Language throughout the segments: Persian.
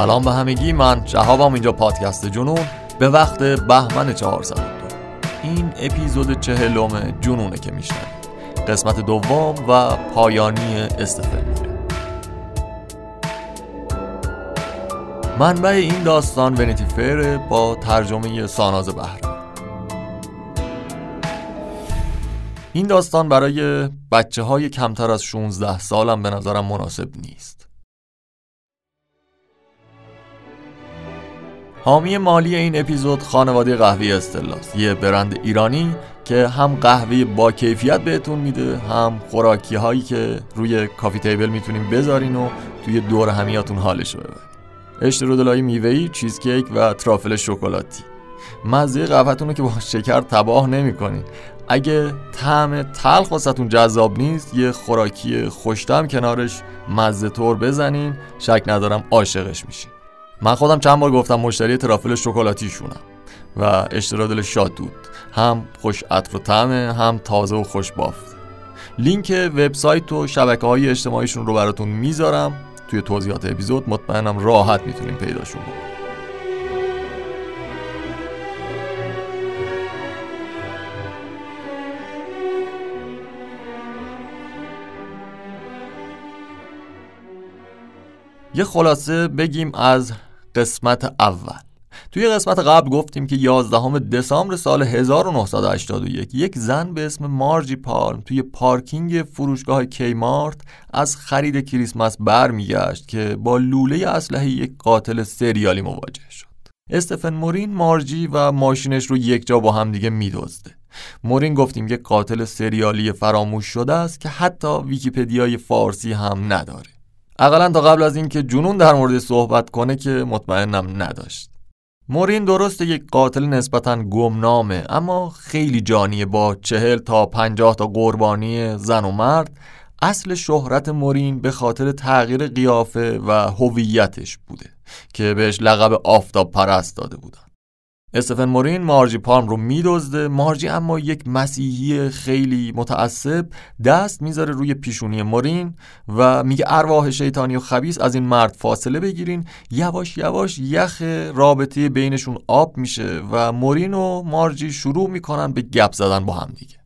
سلام به همگی. من شهابم اینجا پادکست جنون. به وقت بهمن 402 این اپیزود چهلم جنونه که میشنوید. قسمت دوم و پایانی استفن منبع این داستان ونیتی فیر با ترجمه ساناز بهره این داستان برای بچه های کمتر از 16 سالم به نظرم مناسب نیست. حامی مالی این اپیزود خانواده قهوه استلاس. یه برند ایرانی که هم قهوه با کیفیت بهتون میده هم خوراکی هایی که روی کافی تیبل می‌تونیم بذارین و توی دور همیاتون حالش رو ببرین اشترودلای میوهی، چیزکیک و ترافل شکلاتی. مزه قهوهتون رو که با شکر تباه نمی‌کنین. اگه طعم تلخ واسهتون جذاب نیست یه خوراکی خوشتم کنارش مزه طور بزنین. شک ندارم عاشقش میشین. من خودم چند بار گفتم مشتری ترافل شکلاتی شونم و اشترادل شادود هم خوش عطر و طعمه هم تازه و خوش بافت. لینک وبسایت و شبکه های اجتماعیشون رو براتون می‌ذارم. توی توضیحات اپیزود مطمئنم راحت می‌تونیم پیداشون بکنیم یه خلاصه بگیم از قسمت اول. توی قسمت قبل گفتیم که 11 دسامبر سال 1981 یک زن به اسم مارجی پالم توی پارکینگ فروشگاه کیمارت از خرید کریسمس برمیگشت که با لوله اسلحه یک قاتل سریالی مواجه شد. استفن مورین مارجی و ماشینش رو یک جا با هم دیگه میدزده. مورین گفتیم که قاتل سریالی فراموش شده است که حتی ویکیپدیای فارسی هم نداره. اقلا تا قبل از اینکه جنون در مورد صحبت کنه که مطمئنم نداشت. مورین درسته یک قاتل نسبتا گمنامه اما خیلی جانیه با چهل تا پنجاه تا قربانی زن و مرد. اصل شهرت مورین به خاطر تغییر قیافه و هویتش بوده که بهش لقب آفتاب پرست داده بودن. استفن مورین مارجی پالم رو میدزده. مارجی اما یک مسیحی خیلی متعصب دست می‌ذاره روی پیشونی مورین و میگه ارواح شیطانی و خبیس از این مرد فاصله بگیرین. یواش یواش یخ رابطه بینشون آب میشه و مورین و مارجی شروع می‌کنن به گپ زدن با هم دیگه.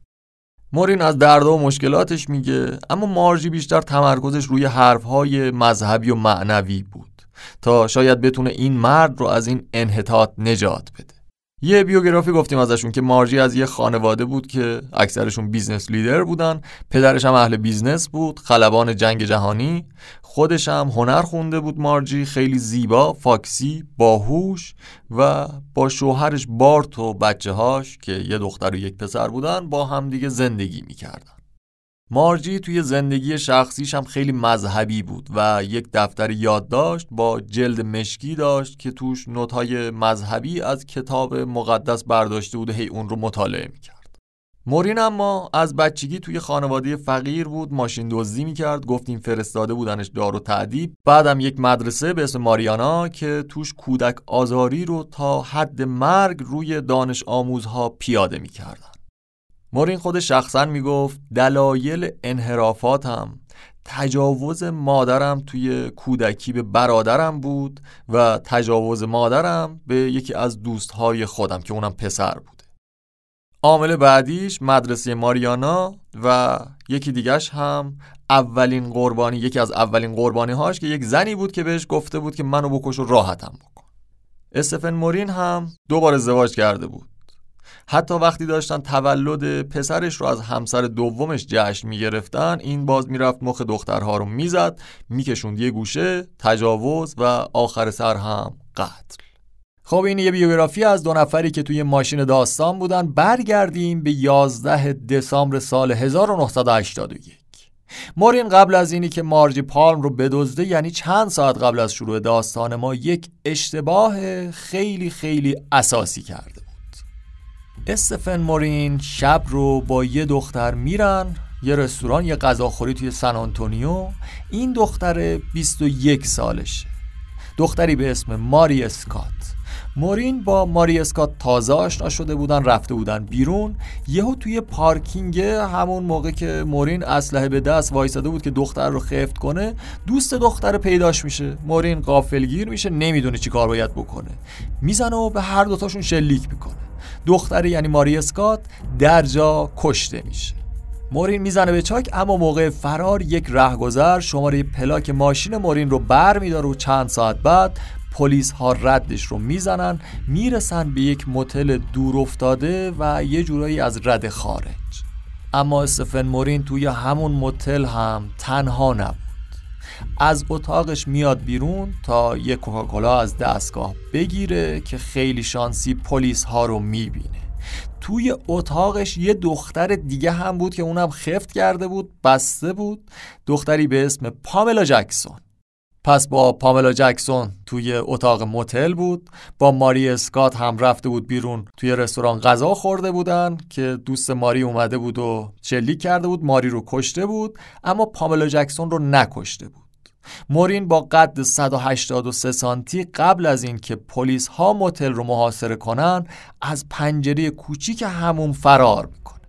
مورین از درد و مشکلاتش میگه اما مارجی بیشتر تمرکزش روی حرفهای مذهبی و معنوی بود تا شاید بتونه این مرد رو از این انحطاط نجات بده. یه بیوگرافی گفتیم ازشون که مارجی از یه خانواده بود که اکثرشون business leader بودن. پدرش هم اهل business بود خلبان جنگ جهانی. خودش هم هنر خونده بود مارجی خیلی زیبا foxy باهوش و با شوهرش بارت و بچه هاش که یه دختر و یک پسر بودن با همدیگه زندگی می‌کردن. مارجی توی زندگی شخصیش هم خیلی مذهبی بود و یک دفتر یادداشت با جلد مشکی داشت که توش note های مذهبی از کتاب مقدس برداشته بود و هی اون رو مطالعه می‌کرد. مورین اما از بچگی توی خانواده فقیر بود ماشین دزدی می‌کرد گفتیم فرستاده بودنش دار و تعدیب بعدم یک مدرسه به اسم ماریانا که توش کودک آزاری رو تا حد مرگ روی دانش آموزها پیاده می‌کردن. مورین خود شخصا می‌گفت دلایل انحرافاتم تجاوز مادرم توی کودکی به برادرم بود و تجاوز مادرم به یکی از دوستهای خودم که اونم پسر بوده. عامل بعدیش مدرسه ماریانا و یکی دیگش هم اولین قربانی یکی از اولین قربانی هاش که یک زنی بود که بهش گفته بود که منو بکش و راحتم بکن. استفن مورین هم دو بار ازدواج کرده بود. حتی وقتی داشتن تولد پسرش رو از همسر دومش جشن می‌گرفتن این باز می‌رفت مخ دخترها رو می‌زد میکشوند یه گوشه تجاوز و آخر سر هم قتل. خب این یه بیوگرافی از دو نفری که توی ماشین داستان بودن. برگردیم به 11 دسامبر سال 1981 مورین قبل از اینی که مارجی پالم رو بدزده یعنی چند ساعت قبل از شروع داستان ما یک اشتباه خیلی خیلی اساسی کرده استفن مورین شب رو با یه دختر میرن یه رستوران یه غذاخوری توی سن آنتونیو. این دختر 21 سالشه. دختری به اسم ماری اسکات. مورین با ماری اسکات تازه آشنا شده بودن رفته بودن بیرون. یهو توی پارکینگ همون موقع که مورین اسلحه به دست وایساده بود که دختر رو خفت کنه دوست دختر پیداش میشه. مورین قافلگیر میشه نمی‌دونه چی کار باید بکنه. می‌زنه و به هر دوتاشون شلیک می‌کنه. دختری یعنی ماری اسکات در جا کشته میشه. مورین می‌زنه به چاک اما موقع فرار یک رهگذر شماره پلاک ماشین مورین رو بر میداره و چند ساعت بعد پلیس ها ردش رو می‌زنن می‌رسن به یک متل دور افتاده و یه جورایی از رد خارج. اما استفن مورین توی همون متل هم تنها نبود. از اتاقش میاد بیرون تا یه کوکاکولا از دستگاه بگیره که خیلی شانسی پلیس ها رو می‌بینه. توی اتاقش یه دختر دیگه هم بود که اونم خفت کرده بود بسته بود. دختری به اسم پاملا جکسون. پس با پاملا جکسون توی اتاق موتل بود. با ماری اسکات هم رفته بود بیرون. توی رستوران غذا خورده بودن که دوست ماری اومده بود و چلی کرده بود ماری رو کشته بود. اما پاملا جکسون رو نکشته بود. مورین با قد 183 سانتی قبل از اینکه پلیس ها موتل رو محاصره کنن از پنجره کوچیک همون فرار می‌کنه.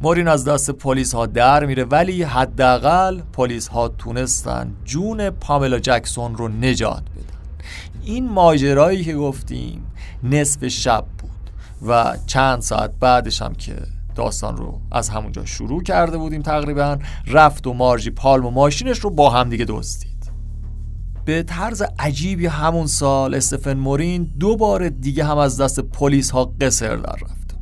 مورین از دست پلیس ها در میره ولی حداقل پلیس ها تونستن جون پاملا جکسون رو نجات بدن. این ماجرایی که گفتیم نصف شب بود و چند ساعت بعدش هم که داستان رو از همونجا شروع کرده بودیم تقریبا رفت و مارجی پالم و ماشینش رو با هم دیگه دزدید. به طرز عجیبی همون سال استفن مورین دو بار دیگه هم از دست پلیس ها قصر در بود.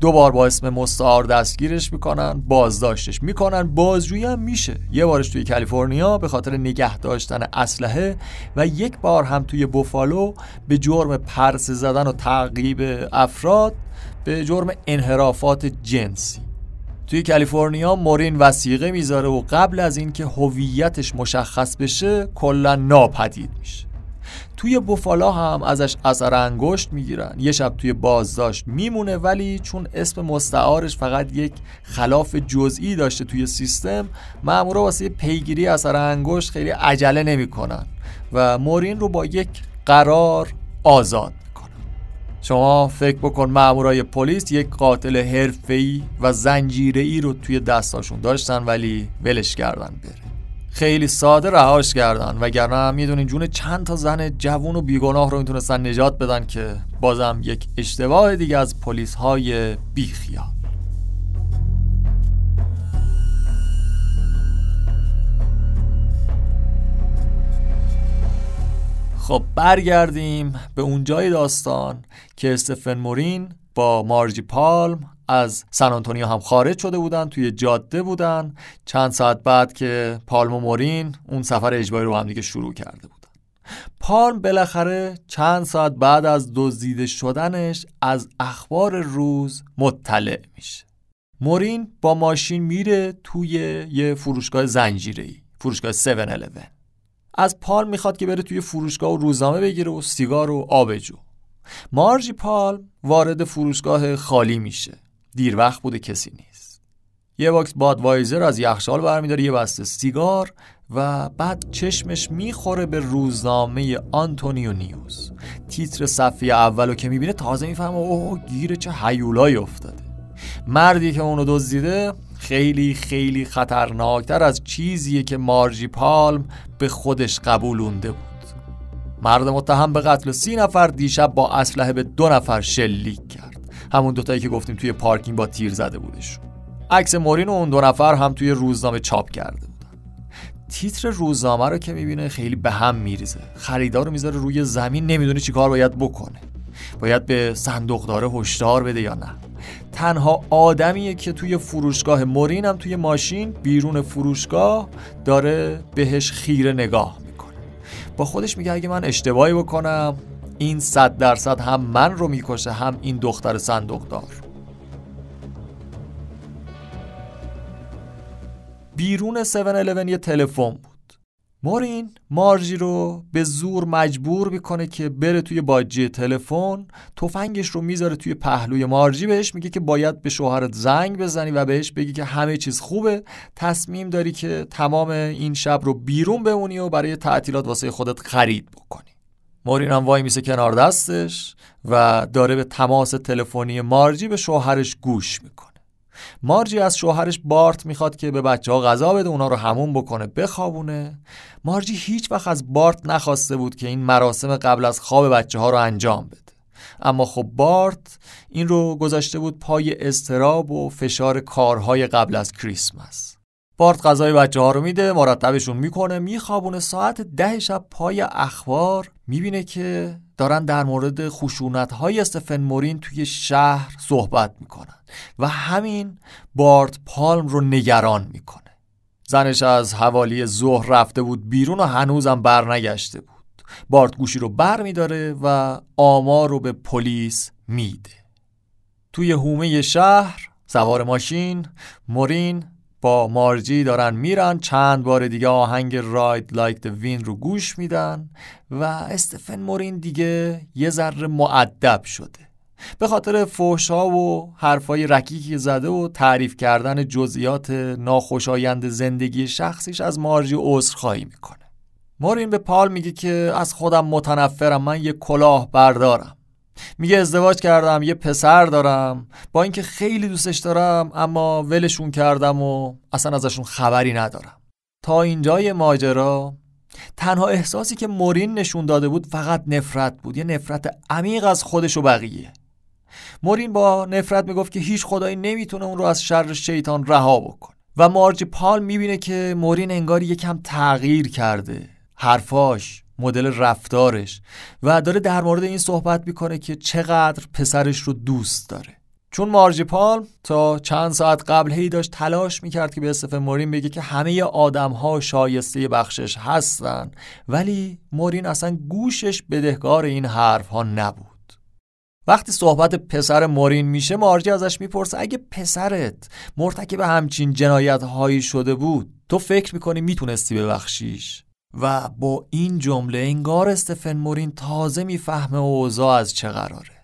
دو بار با اسم مستعار دستگیرش می‌کنن بازداشتش می‌کنن بازجویی هم میشه. یه بارش توی کالیفرنیا به خاطر نگه داشتن اسلحه و یک بار هم توی بوفالو به جرم پرس زدن و تعقیب افراد به جرم انحرافات جنسی. توی کالیفرنیا مورین وسیقه می‌ذاره و قبل از اینکه هویتش مشخص بشه کلا ناپدید میشه. توی بوفالا هم ازش اثر انگشت می‌گیرن. یه شب توی بازداشت میمونه ولی چون اسم مستعارش فقط یک خلاف جزئی داشته توی سیستم مامورا واسه پیگیری اثر انگشت خیلی عجله نمی‌کنن و مورین رو با یک قرار آزاد شما فکر بکن مامورای پلیس یک قاتل حرفه‌ای و زنجیره‌ای رو توی دستاشون داشتن ولی ولش کردن بره. خیلی ساده رهاش کردن وگرنه می‌دونین جون چند تا زن جوون و بیگناه رو می‌تونستن نجات بدن که بازم یک اشتباه دیگه از پلیس های بیخیال. خب برگردیم به اونجای داستان که استفن مورین با مارجی پالم از سن آنتونیو هم خارج شده بودن توی جاده بودن. چند ساعت بعد که پالم و مورین اون سفر اجباری رو هم دیگه شروع کرده بودن. پالم بالاخره چند ساعت بعد از دزدیده شدنش از اخبار روز مطلع میشه. مورین با ماشین میره توی یه فروشگاه زنجیره‌ای فروشگاه 711 از پال می‌خواد که بره توی فروشگاه و روزنامه بگیره و سیگار و آبجو مارجی پال وارد فروشگاه خالی میشه. دیر وقت بوده کسی نیست. یه box بادوایزر از یخشال برمیداره یه بسته سیگار و بعد چشمش می‌خوره به روزنامه آنتونیو نیوز. تیتر صفحه اولو که می‌بینه تازه می‌فهمه اوه گیر چه حیولایی افتاده. مردی که اونو دزدیده خیلی خیلی خطرناکتر از چیزیه که مارجی پالم به خودش قبولونده بود. مرد متهم به قتل سی نفر دیشب با اسلحه به دو نفر شلیک کرد. همون دوتایی که گفتیم توی پارکینگ با تیر زده بودشون. عکس مورین و اون دو نفر هم توی روزنامه چاپ کرده بودن. تیتر روزنامه رو که می‌بینه خیلی به هم میریزه. خریدار رو می‌ذاره روی زمین نمی‌دونه چی کار باید بکنه. باید به صندوقدار هشدار بده یا نه. تنها آدمیه که توی فروشگاه مورین هم توی ماشین بیرون فروشگاه داره بهش خیره نگاه می‌کنه. با خودش میگه اگه من اشتباهی بکنم این صد درصد هم من رو می‌کشه هم این دختر صندوقدار. بیرون 711 یه تلفن بود. مورین مارجی رو به زور مجبور می‌کنه که بره توی باجی تلفن. تفنگش رو می‌ذاره توی پهلوی مارجی. بهش میگه که باید به شوهرت زنگ بزنی و بهش بگی که همه چیز خوبه. تصمیم داری که تمام این شب رو بیرون بمونی و برای تعطیلات واسه خودت خرید بکنی. مورین هم وای میسه کنار دستش و داره به تماس تلفنی مارجی به شوهرش گوش می‌کنه. مارجی از شوهرش بارت می‌خواد که به بچه ها غذا بده اونا رو همون بکنه بخوابونه. مارجی هیچ وقت از بارت نخواسته بود که این مراسم قبل از خواب بچه ها رو انجام بده. اما خب بارت این رو گذاشته بود پای استراب و فشار کارهای قبل از کریسمس. بارت غذای بچه ها رو میده مرتبشون می‌کنه میخوابونه. ساعت ده شب پای اخبار می‌بینه که دارن در مورد خشونت های استفن مورین توی شهر صحبت می‌کنن و همین بارت پالم رو نگران می‌کنه. زنش از حوالی ظهر رفته بود بیرون و هنوزم برنگشته بود. بارت گوشی رو بر میداره و آمار رو به پلیس میده. توی حومه شهر سوار ماشین مورین با مارجی دارن میرن چند بار دیگه آهنگ راید لایک the وین رو گوش میدن و استفن مورین دیگه یه ذره معدب شده. به خاطر فوشا و حرفای رکیکی زده و تعریف کردن جزئیات ناخوشایند زندگی شخصیش از مارجی عذرخواهی می‌کنه. مورین به پال میگه که از خودم متنفرم من یه کلاه بردارم میگه ازدواج کردم یه پسر دارم. با اینکه خیلی دوستش دارم اما ولشون کردم و اصلا ازشون خبری ندارم. تا اینجای ماجرا تنها احساسی که مورین نشون داده بود فقط نفرت بود. یه نفرت عمیق از خودش و بقیه. مورین با نفرت می‌گفت که هیچ خدایی نمی‌تونه اون رو از شر شیطان رها بکنه و مارج پال می‌بینه که مورین انگار یکم تغییر کرده. حرفاش مدل رفتارش و داره در مورد این صحبت می‌کنه که چقدر پسرش رو دوست داره. چون مارجی پال تا چند ساعت قبل هی داشت تلاش می‌کرد که به استفن مورین بگه که همه آدم ها شایسته بخشش هستن ولی مورین اصلا گوشش بدهکار این حرف ها نبود. وقتی صحبت پسر مورین میشه مارجی ازش می‌پرسه اگه پسرت مرتکب همچین جنایت هایی شده بود تو فکر می‌کنی می‌تونستی ببخشیش؟ و با این جمله انگار استفن مورین تازه می‌فهمه اوضاع از چه قراره.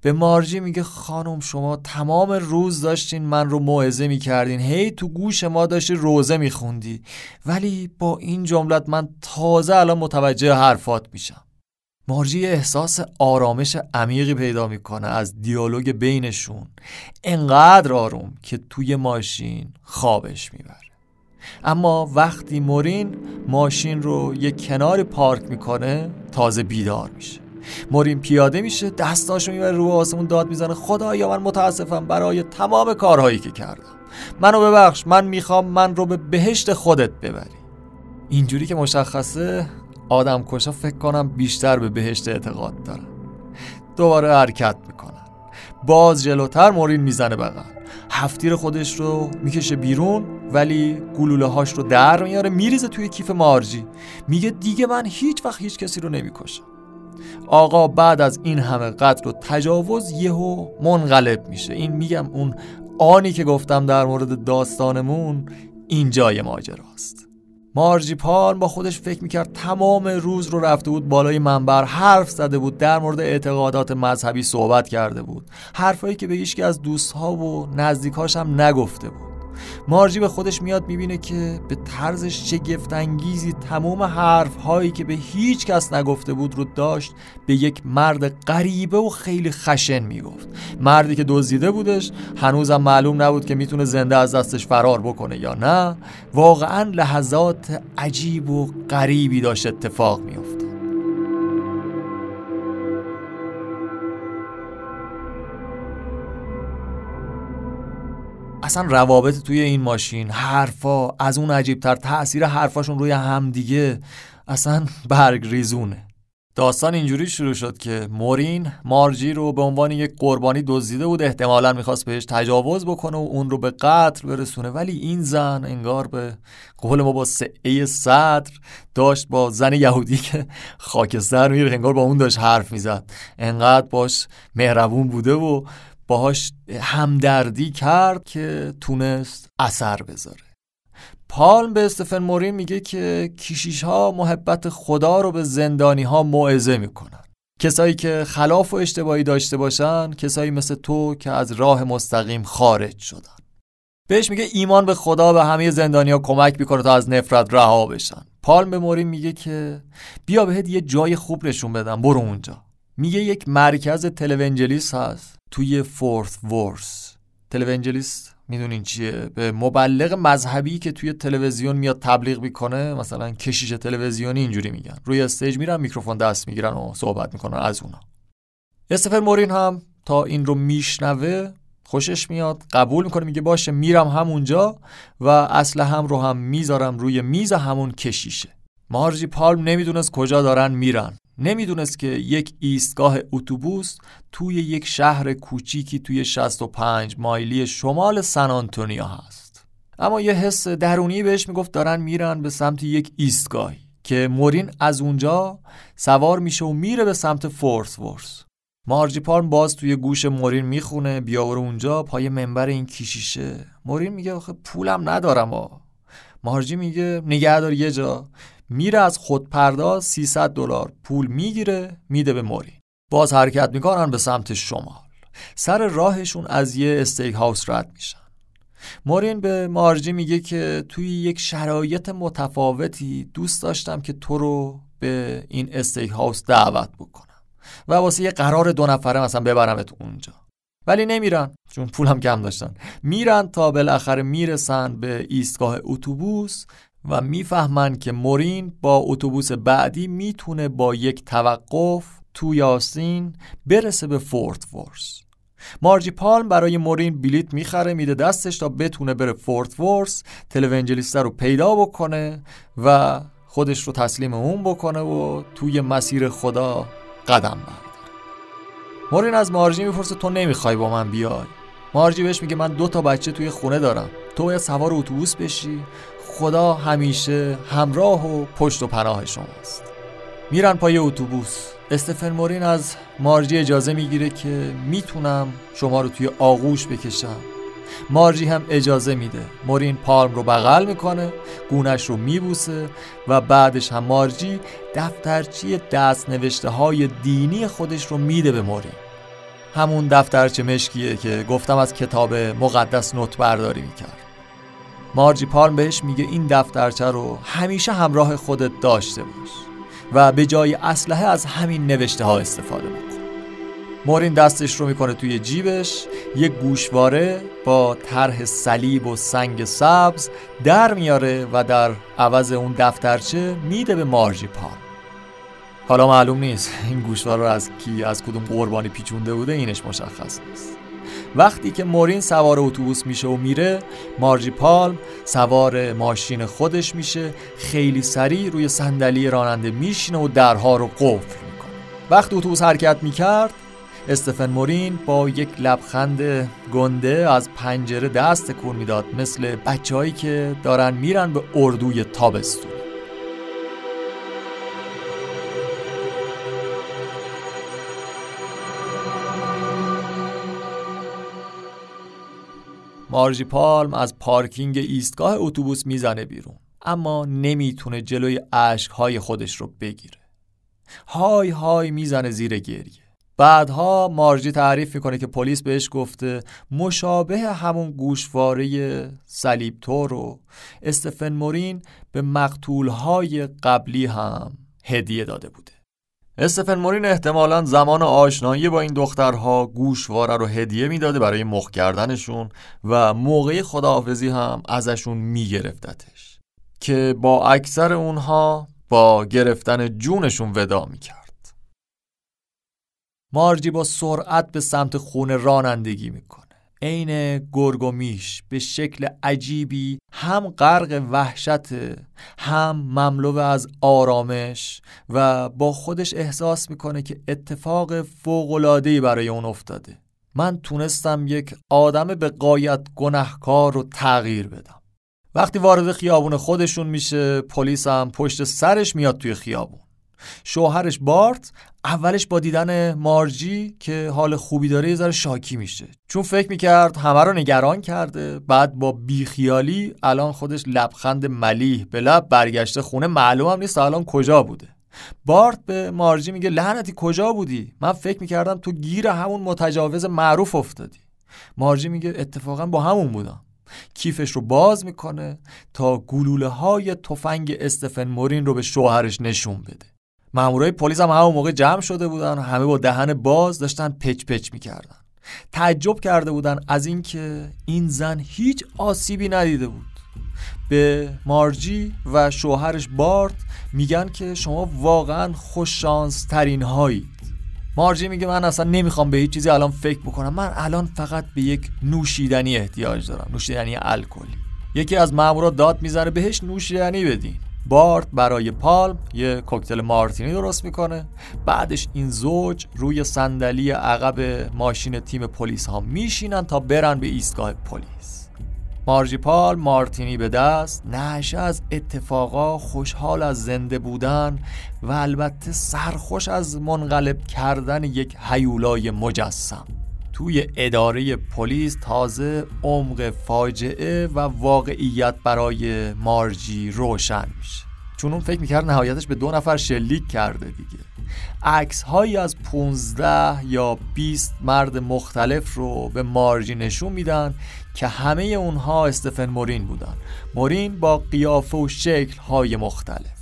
به مارجی میگه خانم شما تمام روز داشتین من رو موعظه می‌کردین. هی تو گوش ما داشتی روزه میخوندی. ولی با این جملت من تازه الان متوجه حرفات میشم. مارجی احساس آرامش عمیقی پیدا می‌کنه از دیالوگ بینشون. انقدر آروم که توی ماشین خوابش می‌بره. اما وقتی مورین ماشین رو یه کنار پارک می‌کنه تازه بیدار میشه. مورین پیاده میشه دستاشو می‌بره رو آسمون داد می‌زنه. خدایا من متاسفم برای تمام کارهایی که کردم. منو ببخش من می‌خوام من رو به بهشت خودت ببری. اینجوری که مشخصه آدم کشا فکر کنم بیشتر به بهشت اعتقاد دارن. دوباره حرکت می‌کنن. باز جلوتر مورین می‌زنه بغل. هفتیر خودش رو می‌کشه بیرون ولی گلوله هاش رو در میاره میریزه توی کیف مارجی. میگه دیگه من هیچ وقت هیچ کسی رو نمی‌کشم. آقا بعد از این همه قتل و تجاوز یهو منقلب میشه. این میگم اون آنی که گفتم در مورد داستانمون اینجای ماجراست. مارجی پال با خودش فکر می‌کرد تمام روز رو رفته بود بالای منبر حرف زده بود در مورد اعتقادات مذهبی صحبت کرده بود. حرفایی که به هیچ از دوستها و نزدیکاش هم نگفته بود. مارجی به خودش میاد می‌بینه که به طرز شگفتانگیزی تمام حرف هایی که به هیچ کس نگفته بود رو داشت به یک مرد غریبه و خیلی خشن می‌گفت. مردی که دزدیده بودش هنوزم معلوم نبود که می‌تونه زنده از دستش فرار بکنه یا نه. واقعا لحظات عجیب و غریبی داشت اتفاق میافت. اصلا روابط توی این ماشین حرفا از اون عجیبتر تاثیر حرفاشون روی همدیگه اصلا برگ ریزونه داستان اینجوری شروع شد که مورین مارجی رو به عنوان یک قربانی دزدیده بود احتمالا می‌خواست بهش تجاوز بکنه و اون رو به قتل برسونه. ولی این زن انگار به قول ما با سعه صدر داشت با زن یهودی که خاکستر میره انگار با اون داشت حرف می‌زد. انقدر باش مهربون بوده و باهاش همدردی کرد که تونست اثر بذاره. پالم به استفن مورین میگه که کیشیش ها محبت خدا رو به زندانی ها موعظه می‌کنن. کسایی که خلاف و اشتباهی داشته باشن کسایی مثل تو که از راه مستقیم خارج شدن. بهش میگه ایمان به خدا به همه زندانیا کمک می‌کنه تا از نفرت رها بشن. پالم به مورین میگه که بیا بهت یه جای خوب نشون بدم برو اونجا. میگه یک مرکز تلونجلیس هست. توی فورث ورس تلونجلیس می‌دونین چیه؟ به مبلغ مذهبی که توی تلویزیون میاد تبلیغ می‌کنه مثلا کشیش تلویزیونی اینجوری میگن. روی استیج میرن میکروفون دست می‌گیرن و صحبت می‌کنن از اونا. استفن مورین هم تا این رو میشنوه خوشش میاد قبول می‌کنه میگه باشه میرم همونجا و اصل هم رو هم می‌ذارم روی میز همون کشیشه. مارجی پالم نمی‌دونست کجا دارن میرن. نمی‌دونست که یک ایستگاه اتوبوس توی یک شهر کوچیکی توی 65 مایلی شمال سن آنتونیا هست. اما یه حس درونی بهش می‌گفت دارن میرن به سمت یک ایستگاهی که مورین از اونجا سوار میشه و میره به سمت فورس ورس. مارجی پالم باز توی گوش مورین می‌خونه بیا اونجا پای منبر این کیشیشه مورین میگه آخه پولم ندارم آ مارجی میگه نگهدار یه جا. میره از خودپرداز 300 دلار پول می‌گیره میده به مورین باز حرکت می‌کنن به سمت شمال. سر راهشون از یه استیک هاوس رد میشن. مورین به مارجی میگه که توی یک شرایط متفاوتی دوست داشتم که تو رو به این استیک هاوس دعوت بکنم و واسه یه قرار دو نفره مثلا ببرمت اونجا. ولی نمیرن چون پولم کم داشتن. میرن تا بالاخره می‌رسن به ایستگاه اتوبوس و می‌فهمن که مورین با اتوبوس بعدی می‌تونه با یک توقف تو یاسین برسه به فورت ورس مارجی پالم برای مورین بلیت می‌خره میده دستش تا بتونه بره فورت ورس تلونجلیسته رو پیدا بکنه و خودش رو تسلیم اون بکنه و توی مسیر خدا قدم برداره. مورین از مارجی می‌پرسه تو نمی‌خوای با من بیای؟ مارجی بهش میگه من دو تا بچه توی خونه دارم. تو باید سوار اتوبوس بشی خدا همیشه همراه و پشت و پناه شماست. میرن پای اتوبوس. استفن مورین از مارجی اجازه می‌گیره که می‌تونم شما رو توی آغوش بکشم. مارجی هم اجازه میده. مورین پالم رو بغل می‌کنه گونش رو میبوسه و بعدش هم مارجی دفترچی دست نوشته های دینی خودش رو میده به مورین. همون دفترچه مشکیه که گفتم از کتاب مقدس نوت برداری می‌کرد. مارجی پالم بهش میگه این دفترچه رو همیشه همراه خودت داشته باش و به جای اسلحه از همین نوشته ها استفاده بکن. مورین دستش رو می‌کنه توی جیبش یک گوشواره با طرح صلیب و سنگ سبز در میاره و در عوض اون دفترچه میده به مارجی پالم حالا معلوم نیست این گوشواره رو از کی از کدوم قربانی پیچونده بوده اینش مشخص نیست. وقتی که مورین سوار اتوبوس میشه و میره مارجی پالم سوار ماشین خودش میشه خیلی سریع روی صندلی راننده میشینه و درها رو قفل می‌کنه. وقتی اتوبوس حرکت می‌کرد استفن مورین با یک لبخند گنده از پنجره دست کن می‌داد مثل بچههایی که دارن میرن به اردوی تابستون. مارجی پالم از پارکینگ ایستگاه اتوبوس می‌زنه بیرون اما نمی‌تونه جلوی اشکهای خودش رو بگیره. های های می‌زنه زیر گریه. بعدها مارجی تعریف می‌کنه که پلیس بهش گفته مشابه همون گوشواره صلیب تو رو استفن مورین به مقتولهای قبلی هم هدیه داده بوده استفن مورین احتمالا زمان آشنایی با این دخترها گوشواره رو هدیه می‌داده برای مخ کردنشون و موقع خداحافظی هم ازشون میگرفتتش که با اکثر اونها با گرفتن جونشون ودا می‌کرد. مارجی با سرعت به سمت خونه رانندگی می‌کنه عین گرگ و میش به شکل عجیبی هم غرق وحشت هم مملو از آرامش و با خودش احساس می‌کنه که اتفاق فوقلادهی برای اون افتاده. من تونستم یک آدم به قایت گنهکار رو تغییر بدم. وقتی وارد خیابون خودشون میشه پلیس هم پشت سرش میاد توی خیابون. شوهرش بارت اولش با دیدن مارجی که حال خوبی داره یه ذره شاکی میشه. چون فکر می‌کرد همه رو نگران کرده بعد با بیخیالی الان خودش لبخند ملیح به لب برگشته خونه هم نیست الان کجا بوده. بارت به مارجی میگه لعنتی کجا بودی؟ من فکر می‌کردم تو گیر همون متجاوز معروف افتادی. مارجی میگه اتفاقا با همون بودم. کیفش رو باز می‌کنه تا گلوله های تفنگ استفن مورین رو به شوهرش نشون بده. مامورای پلیس هم همون موقع جمع شده بودن همه با دهن باز داشتن پچ پچ می‌کردن. تعجب کرده بودن از اینکه این زن هیچ آسیبی ندیده بود. به مارجی و شوهرش بارت میگن که شما واقعا خوششانس ترین هایید مارجی میگه من اصلا نمی‌خوام به هیچ چیزی الان فکر بکنم. من الان فقط به یک نوشیدنی احتیاج دارم نوشیدنی الکلی. یکی از مامورا داد می‌زنه بهش نوشیدنی بدین. بارت برای پالم یه کوکتل مارتینی درست می‌کنه. بعدش این زوج روی صندلی عقب ماشین تیم پلیس ها میشینن تا برن به ایستگاه پلیس. مارجی پال مارتینی به دست نشه از اتفاقا خوشحال از زنده بودن و البته سرخوش از منقلب کردن یک حیولای مجسم. توی اداره پلیس تازه عمق فاجعه و واقعیت برای مارجی روشن میشه. چون اون فکر می‌کرد نهایتش به دو نفر شلیک کرده دیگه. عکس هایی از 15 یا 20 مرد مختلف رو به مارجی نشون میدن که همه اونها استفن مورین بودن. مورین با قیافه و شکل های مختلف.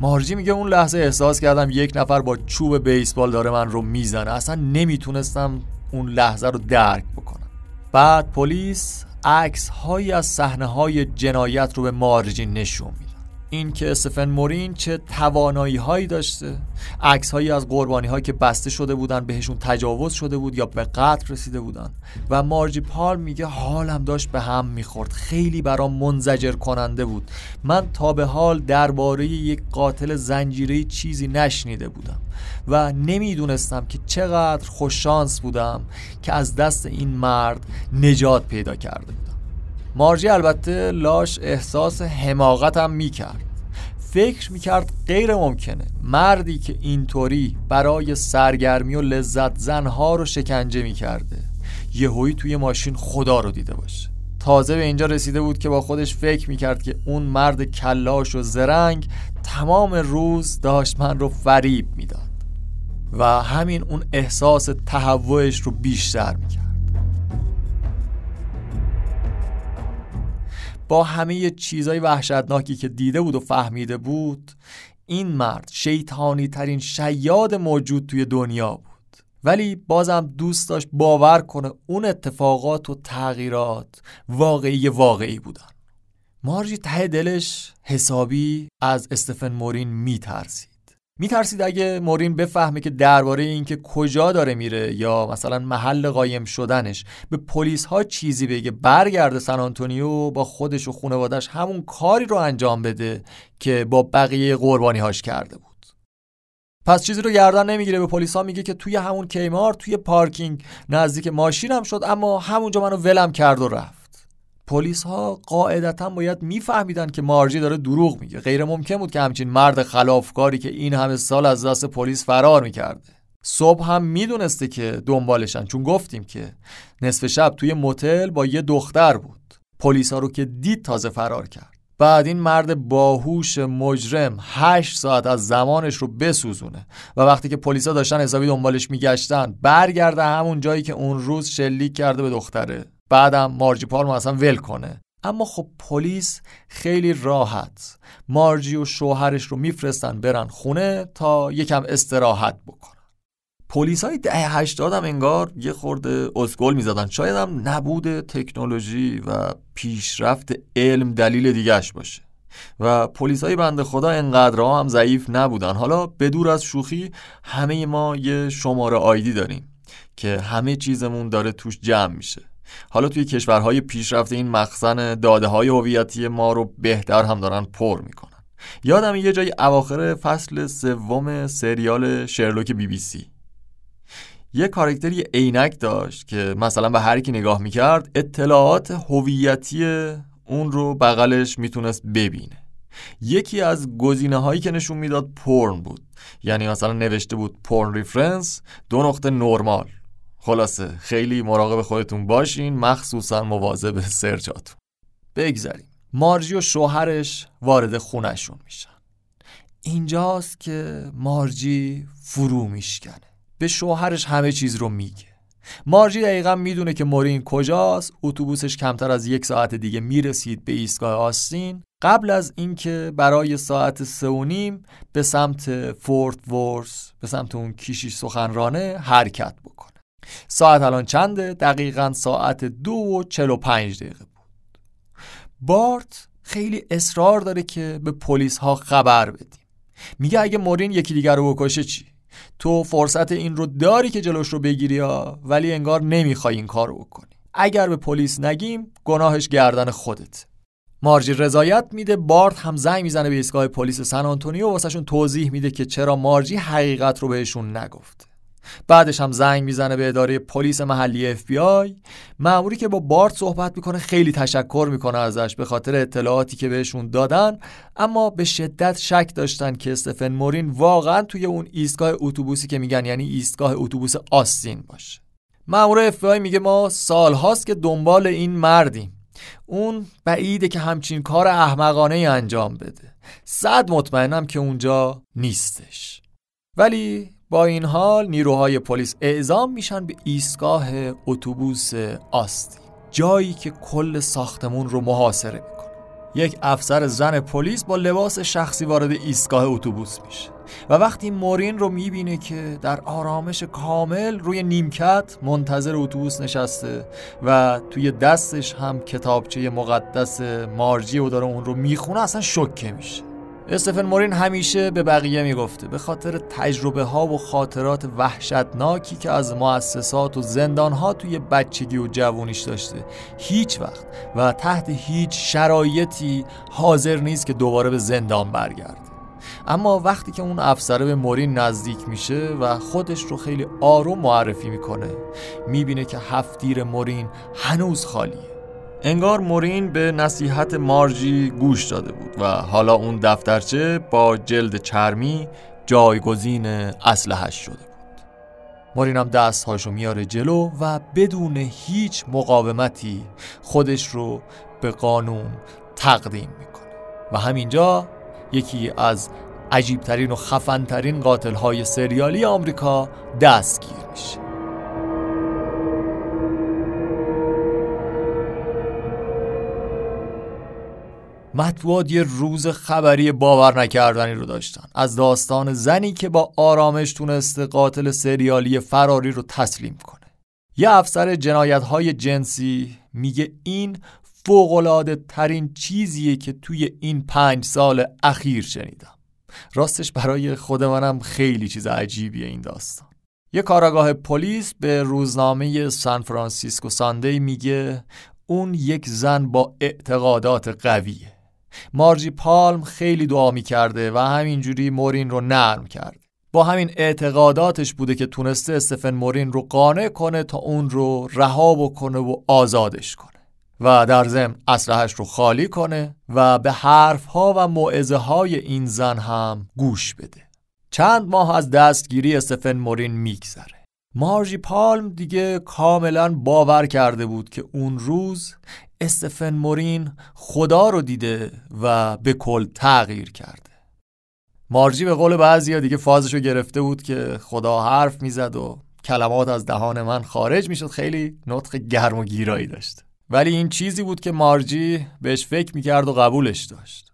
مارجی میگه اون لحظه احساس کردم یک نفر با چوب بیسبال داره من رو می‌زنه. اصلا نمی‌تونستم اون لحظه رو درک بکنم. بعد پلیس عکس هایی از صحنه های جنایت رو به مارجی نشون میده. این که استفن مورین چه توانایی هایی داشته. عکس هایی از قربانی هایی که بسته شده بودن بهشون تجاوز شده بود یا به قتل رسیده بودن. و مارجی پال میگه حالم داشت به هم می‌خورد. خیلی برام منزجر کننده بود. من تا به حال درباره یک قاتل زنجیره چیزی نشنیده بودم و نمی‌دونستم که چقدر خوششانس بودم که از دست این مرد نجات پیدا کرده بودم. مارجی البته لاش احساس حماقت هم می‌کرد. فکر می‌کرد غیر ممکنه مردی که اینطوری برای سرگرمی و لذت زنها رو شکنجه می‌کرده یهویی توی ماشین خدا رو دیده باشه. تازه به اینجا رسیده بود که با خودش فکر می‌کرد که اون مرد کلاش و زرنگ تمام روز داشت من رو فریب می‌داد و همین اون احساس تهوعش رو بیشتر می‌کرد. با همه چیزای وحشتناکی که دیده بود و فهمیده بود این مرد شیطانی ترین شیاد موجود توی دنیا بود. ولی بازم دوست داشت باور کنه اون اتفاقات و تغییرات واقعی واقعی بودن. مارجی ته دلش حسابی از استفن مورین میترسید. میترسید اگه مورین بفهمه که درباره اینکه کجا داره میره یا مثلا محل قایم شدنش به پلیس ها چیزی بگه برگرده سن آنتونیو با خودش و خانوادش همون کاری رو انجام بده که با بقیه قربانی هاش کرده بود. پس چیزی رو گردن نمی‌گیره به پلیس ها میگه که توی همون کیمار توی پارکینگ نزدیک ماشینم شد اما همونجا منو ولم کرد و رفت. پلیس ها قاعدتا باید میفهمیدن که مارجی داره دروغ میگه. غیر ممکن بود که همچین مرد خلافکاری که این همه سال از دست پلیس فرار می‌کرده. صبح هم می‌دونسته که دنبالشن چون گفتیم که نصف شب توی موتل با یه دختر بود. پلیس ها رو که دید تازه فرار کرد. بعد این مرد باهوش مجرم هشت ساعت از زمانش رو بسوزونه و وقتی که پلیسا داشتن حسابی دنبالش میگشتن برگرده همون جایی که اون روز شلیک کرده به دختره. بعدم مارجی پال اصلا ول کنه. اما خب پلیس خیلی راحت مارجی و شوهرش رو میفرستن برن خونه تا یکم استراحت بکنن. پلیس های ده هشتاد هم انگار یه خورده اسکل می‌زدن. شاید هم نبود تکنولوژی و پیشرفت علم دلیل دیگهش باشه. و پلیس های بند خدا انقدرها هم ضعیف نبودن. حالا بدور از شوخی همه ما یه شماره آیدی داریم که همه چیزمون داره توش جمع میشه. حالا توی کشورهای پیشرفته این مخزن داده های هویتی ما رو بهتر هم دارن پر می‌کنن. یادم یه جای اواخر فصل سوم سریال شرلوک بی بی سی. یه کارکتری عینک داشت که مثلا به هر کی نگاه می‌کرد اطلاعات هویتی اون رو بغلش می‌تونست ببینه. یکی از گزینه هایی که نشون می‌داد پرن بود. یعنی مثلا نوشته بود پرن ریفرنس دو نقطه نرمال. خلاصه خیلی مراقب خودتون باشین مخصوصا مواظب سرچاتون. بگذاریم. مارجی و شوهرش وارد خونشون میشن. اینجاست که مارجی فرو میشکنه. به شوهرش همه چیز رو میگه. مارجی دقیقا می‌دونه که مورین کجاست. اتوبوسش کمتر از یک ساعت دیگه می‌رسید به ایستگاه آستین. قبل از اینکه برای ساعت سه و نیم به سمت فورت ورس به سمت اون کیشیش سخنرانه حرکت بکنه ساعت الان چنده؟ دقیقا ساعت دو و چل و پنج دقیقه بود. بارت خیلی اصرار داره که به پلیس ها خبر بدیم. میگه اگه مورین یکی دیگر رو بکشه چی؟ تو فرصت این رو داری که جلوش رو بگیری ها؟ ولی انگار نمی‌خوای این کار رو بکنی. اگر به پلیس نگیم گناهش گردن خودت. مارجی رضایت میده بارت هم زنگ می‌زنه به ایستگاه پلیس سن آنتونیو واسهشون توضیح میده که چرا مارجی حقیقت رو بهشون نگفته. بعدش هم زنگ می‌زنه به اداره پلیس محلی اف بی آی مأموری که با بارت صحبت می‌کنه خیلی تشکر می‌کنه ازش به خاطر اطلاعاتی که بهشون دادن. اما به شدت شک داشتن که استفن مورین واقعا توی اون ایستگاه اتوبوسی که میگن یعنی ایستگاه اتوبوس آستین باشه. مأمور اف بی آی میگه ما سالهاست که دنبال این مردیم. اون بعیده که همچین کار احمقانه انجام بده. صد مطمئنم که اونجا نیستش. ولی با این حال نیروهای پلیس اعزام میشن به ایستگاه اتوبوس آستی جایی که کل ساختمون رو محاصره می‌کنه. یک افسر زن پلیس با لباس شخصی وارد ایستگاه اتوبوس میشه و وقتی مورین رو می‌بینه که در آرامش کامل روی نیمکت منتظر اتوبوس نشسته و توی دستش هم کتابچه مقدس مارجی و داره اون رو می‌خونه اصلا شکه میشه. استفن مورین همیشه به بقیه می‌گفته به خاطر تجربه ها و خاطرات وحشتناکی که از مؤسسات و زندان ها توی بچگی و جوونیش داشته. هیچ وقت و تحت هیچ شرایطی حاضر نیست که دوباره به زندان برگرده. اما وقتی که اون افسره به مورین نزدیک میشه و خودش رو خیلی آروم معرفی می‌کنه می‌بینه که هفتیر مورین هنوز خالیه. انگار مورین به نصیحت مارجی گوش داده بود و حالا اون دفترچه با جلد چرمی جایگزین اسلحش شده بود. مورین هم دستهاشو میاره جلو و بدون هیچ مقاومتی خودش رو به قانون تقدیم می‌کنه. و همینجا یکی از عجیبترین و خفنترین قاتل های سریالی آمریکا دستگیر میشه. مطبوعات یه روز خبری باور نکردنی رو داشتن. از داستان زنی که با آرامش تونسته قاتل سریالی فراری رو تسلیم کنه. یه افسر جنایت های جنسی میگه این فوقلاده ترین چیزیه که توی این پنج سال اخیر شنیدم. راستش برای خود منم خیلی چیز عجیبیه این داستان. یه کاراگاه پلیس به روزنامه سان فرانسیسکو ساندی میگه اون یک زن با اعتقادات قویه. مارجی پالم خیلی دعا می‌کرده و همینجوری مورین رو نرم کرد. با همین اعتقاداتش بوده که تونسته استفن مورین رو قانع کنه تا اون رو رها بکنه و آزادش کنه. و در ضمن اسلحهش رو خالی کنه و به حرفها و معزه های این زن هم گوش بده. چند ماه از دستگیری استفن مورین میگذره. مارجی پالم دیگه کاملا باور کرده بود که اون روز استفن مورین خدا رو دیده و به کل تغییر کرده. مارجی به قول بعضی دیگه فازشو گرفته بود که خدا حرف می‌زد و کلمات از دهان من خارج می‌شد. خیلی نطق گرم و گیرایی داشت. ولی این چیزی بود که مارجی بهش فکر می‌کرد و قبولش داشت.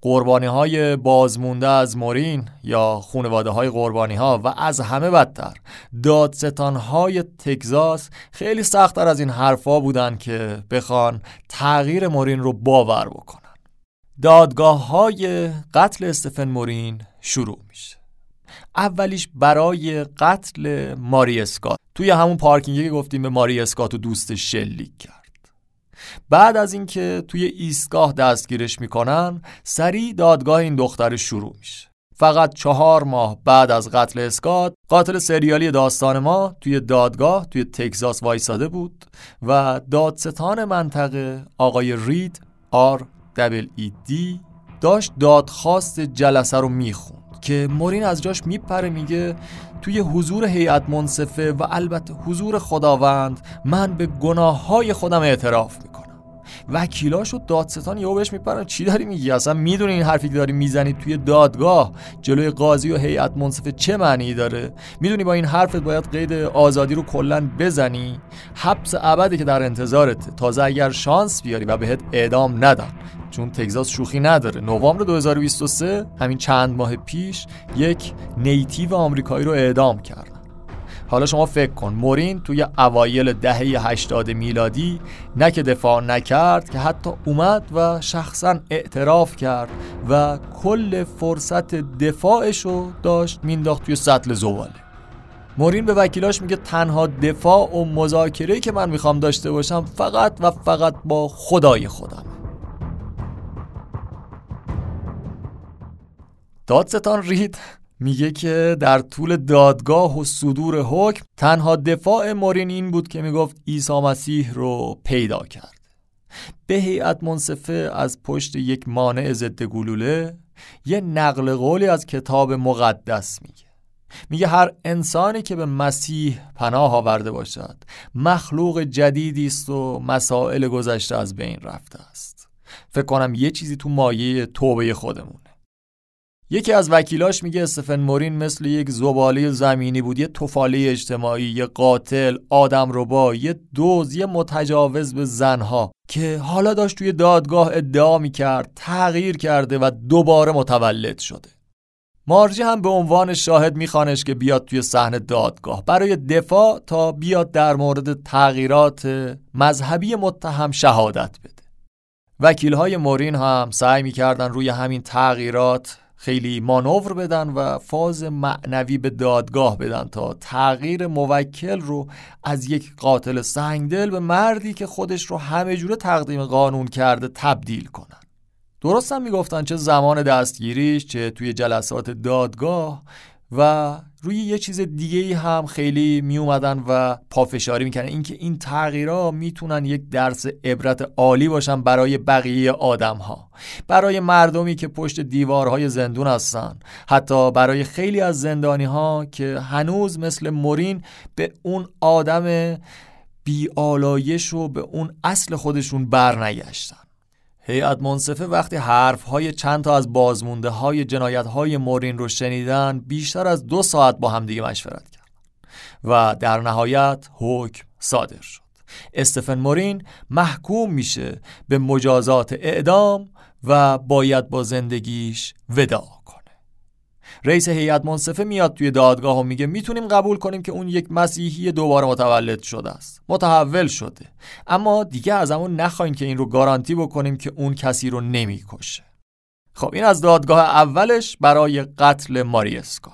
قربانی های بازمونده از مورین یا خونواده های قربانی ها و از همه بدتر. دادستان های تگزاس خیلی سختتر از این حرفا بودن که بخوان تغییر مورین رو باور بکنن. دادگاه های قتل استفن مورین شروع میشه. اولیش برای قتل ماری اسکات. توی همون پارکینگی که گفتیم به ماری اسکات و دوست شلیک کرد. بعد از اینکه توی ایستگاه دستگیرش می‌کنن سریع دادگاه این دختر شروع میشه. فقط چهار ماه بعد از قتل اسکات قاتل سریالی داستان ما توی دادگاه توی تگزاس وایساده بود و دادستان منطقه آقای رید آر دبل ای دی داشت دادخواست جلسه رو می‌خوند که مورین از جاش میپره میگه توی حضور هیئت منصفه و البته حضور خداوند من به گناه های خودم اعتراف می‌کنم. وکیلاش و دادستان یهو بهش میپرن. چی داری میگی؟ اصلا می‌دونی این حرفی که داری می‌زنی توی دادگاه؟ جلوی قاضی و هیئت منصفه چه معنی داره؟ می‌دونی با این حرفت باید قید آزادی رو کلا بزنی؟ حبس ابدی که در انتظارته تازه اگر شانس بیاری و بهت اعدام ندن. چون تگزاس شوخی نداره. نوامبر 2023 همین چند ماه پیش یک نیتیو آمریکایی رو اعدام کرد. حالا شما فکر کن مورین توی اوایل دهه 80 میلادی نه که دفاع نکرد که حتی اومد و شخصا اعتراف کرد و کل فرصت دفاعش رو داشت مینداخت توی سطل زواله مورین به وکیلاش میگه تنها دفاع و مذاکره که من می‌خوام داشته باشم فقط و فقط با خدای خودم. دادستان رید. میگه که در طول دادگاه و صدور حکم تنها دفاع مورین این بود که می‌گفت عیسی مسیح رو پیدا کرد. به هیئت منصفه از پشت یک مانع ضد گلوله یه نقل قولی از کتاب مقدس میگه. میگه هر انسانی که به مسیح پناه آورده باشد مخلوق جدیدی است و مسائل گذشته از بین رفته است. فکر کنم یه چیزی تو مایه توبه خودمون یکی از وکیلاش میگه استفن مورین مثل یک زباله زمینی بود یه توفاله اجتماعی یه قاتل آدم ربا یه دوز یه متجاوز به زنها که حالا داشت توی دادگاه ادعا می‌کرد تغییر کرده و دوباره متولد شده. مارجی هم به عنوان شاهد میخوانش که بیاد توی صحنه دادگاه. برای دفاع تا بیاد در مورد تغییرات مذهبی متهم شهادت بده. وکیل های مورین هم سعی می‌کردن روی همین تغییرات خیلی مانور بدن و فاز معنوی به دادگاه بدن تا تغییر موکل رو از یک قاتل سنگدل به مردی که خودش رو همه جوره تقدیم قانون کرده تبدیل کنن. درست هم می‌گفتن چه زمان دستگیریش چه توی جلسات دادگاه و روی یه چیز دیگه ای هم خیلی می اومدن و پافشاری می‌کنن اینکه این تغییرها می‌تونن یک درس عبرت عالی باشن برای بقیه آدم ها برای مردمی که پشت دیوارهای زندون هستن. حتی برای خیلی از زندانی ها که هنوز مثل مورین به اون آدم بیالایش و به اون اصل خودشون برنگشتن. هیئت منصفه وقتی حرف های چند تا از بازمونده های جنایت های مورین رو شنیدن بیشتر از دو ساعت با هم دیگه مشورت کردن. و در نهایت حکم صادر شد. استفن مورین محکوم میشه به مجازات اعدام و باید با زندگیش ودا رئیس هیئت منصفه میاد توی دادگاه و میگه می‌تونیم قبول کنیم که اون یک مسیحی دوباره متولد شده است. متحول شده. اما دیگه از همون نخواین که این رو گارانتی بکنیم که اون کسی رو نمی‌کشه. خب این از دادگاه اولش برای قتل ماری اسکات.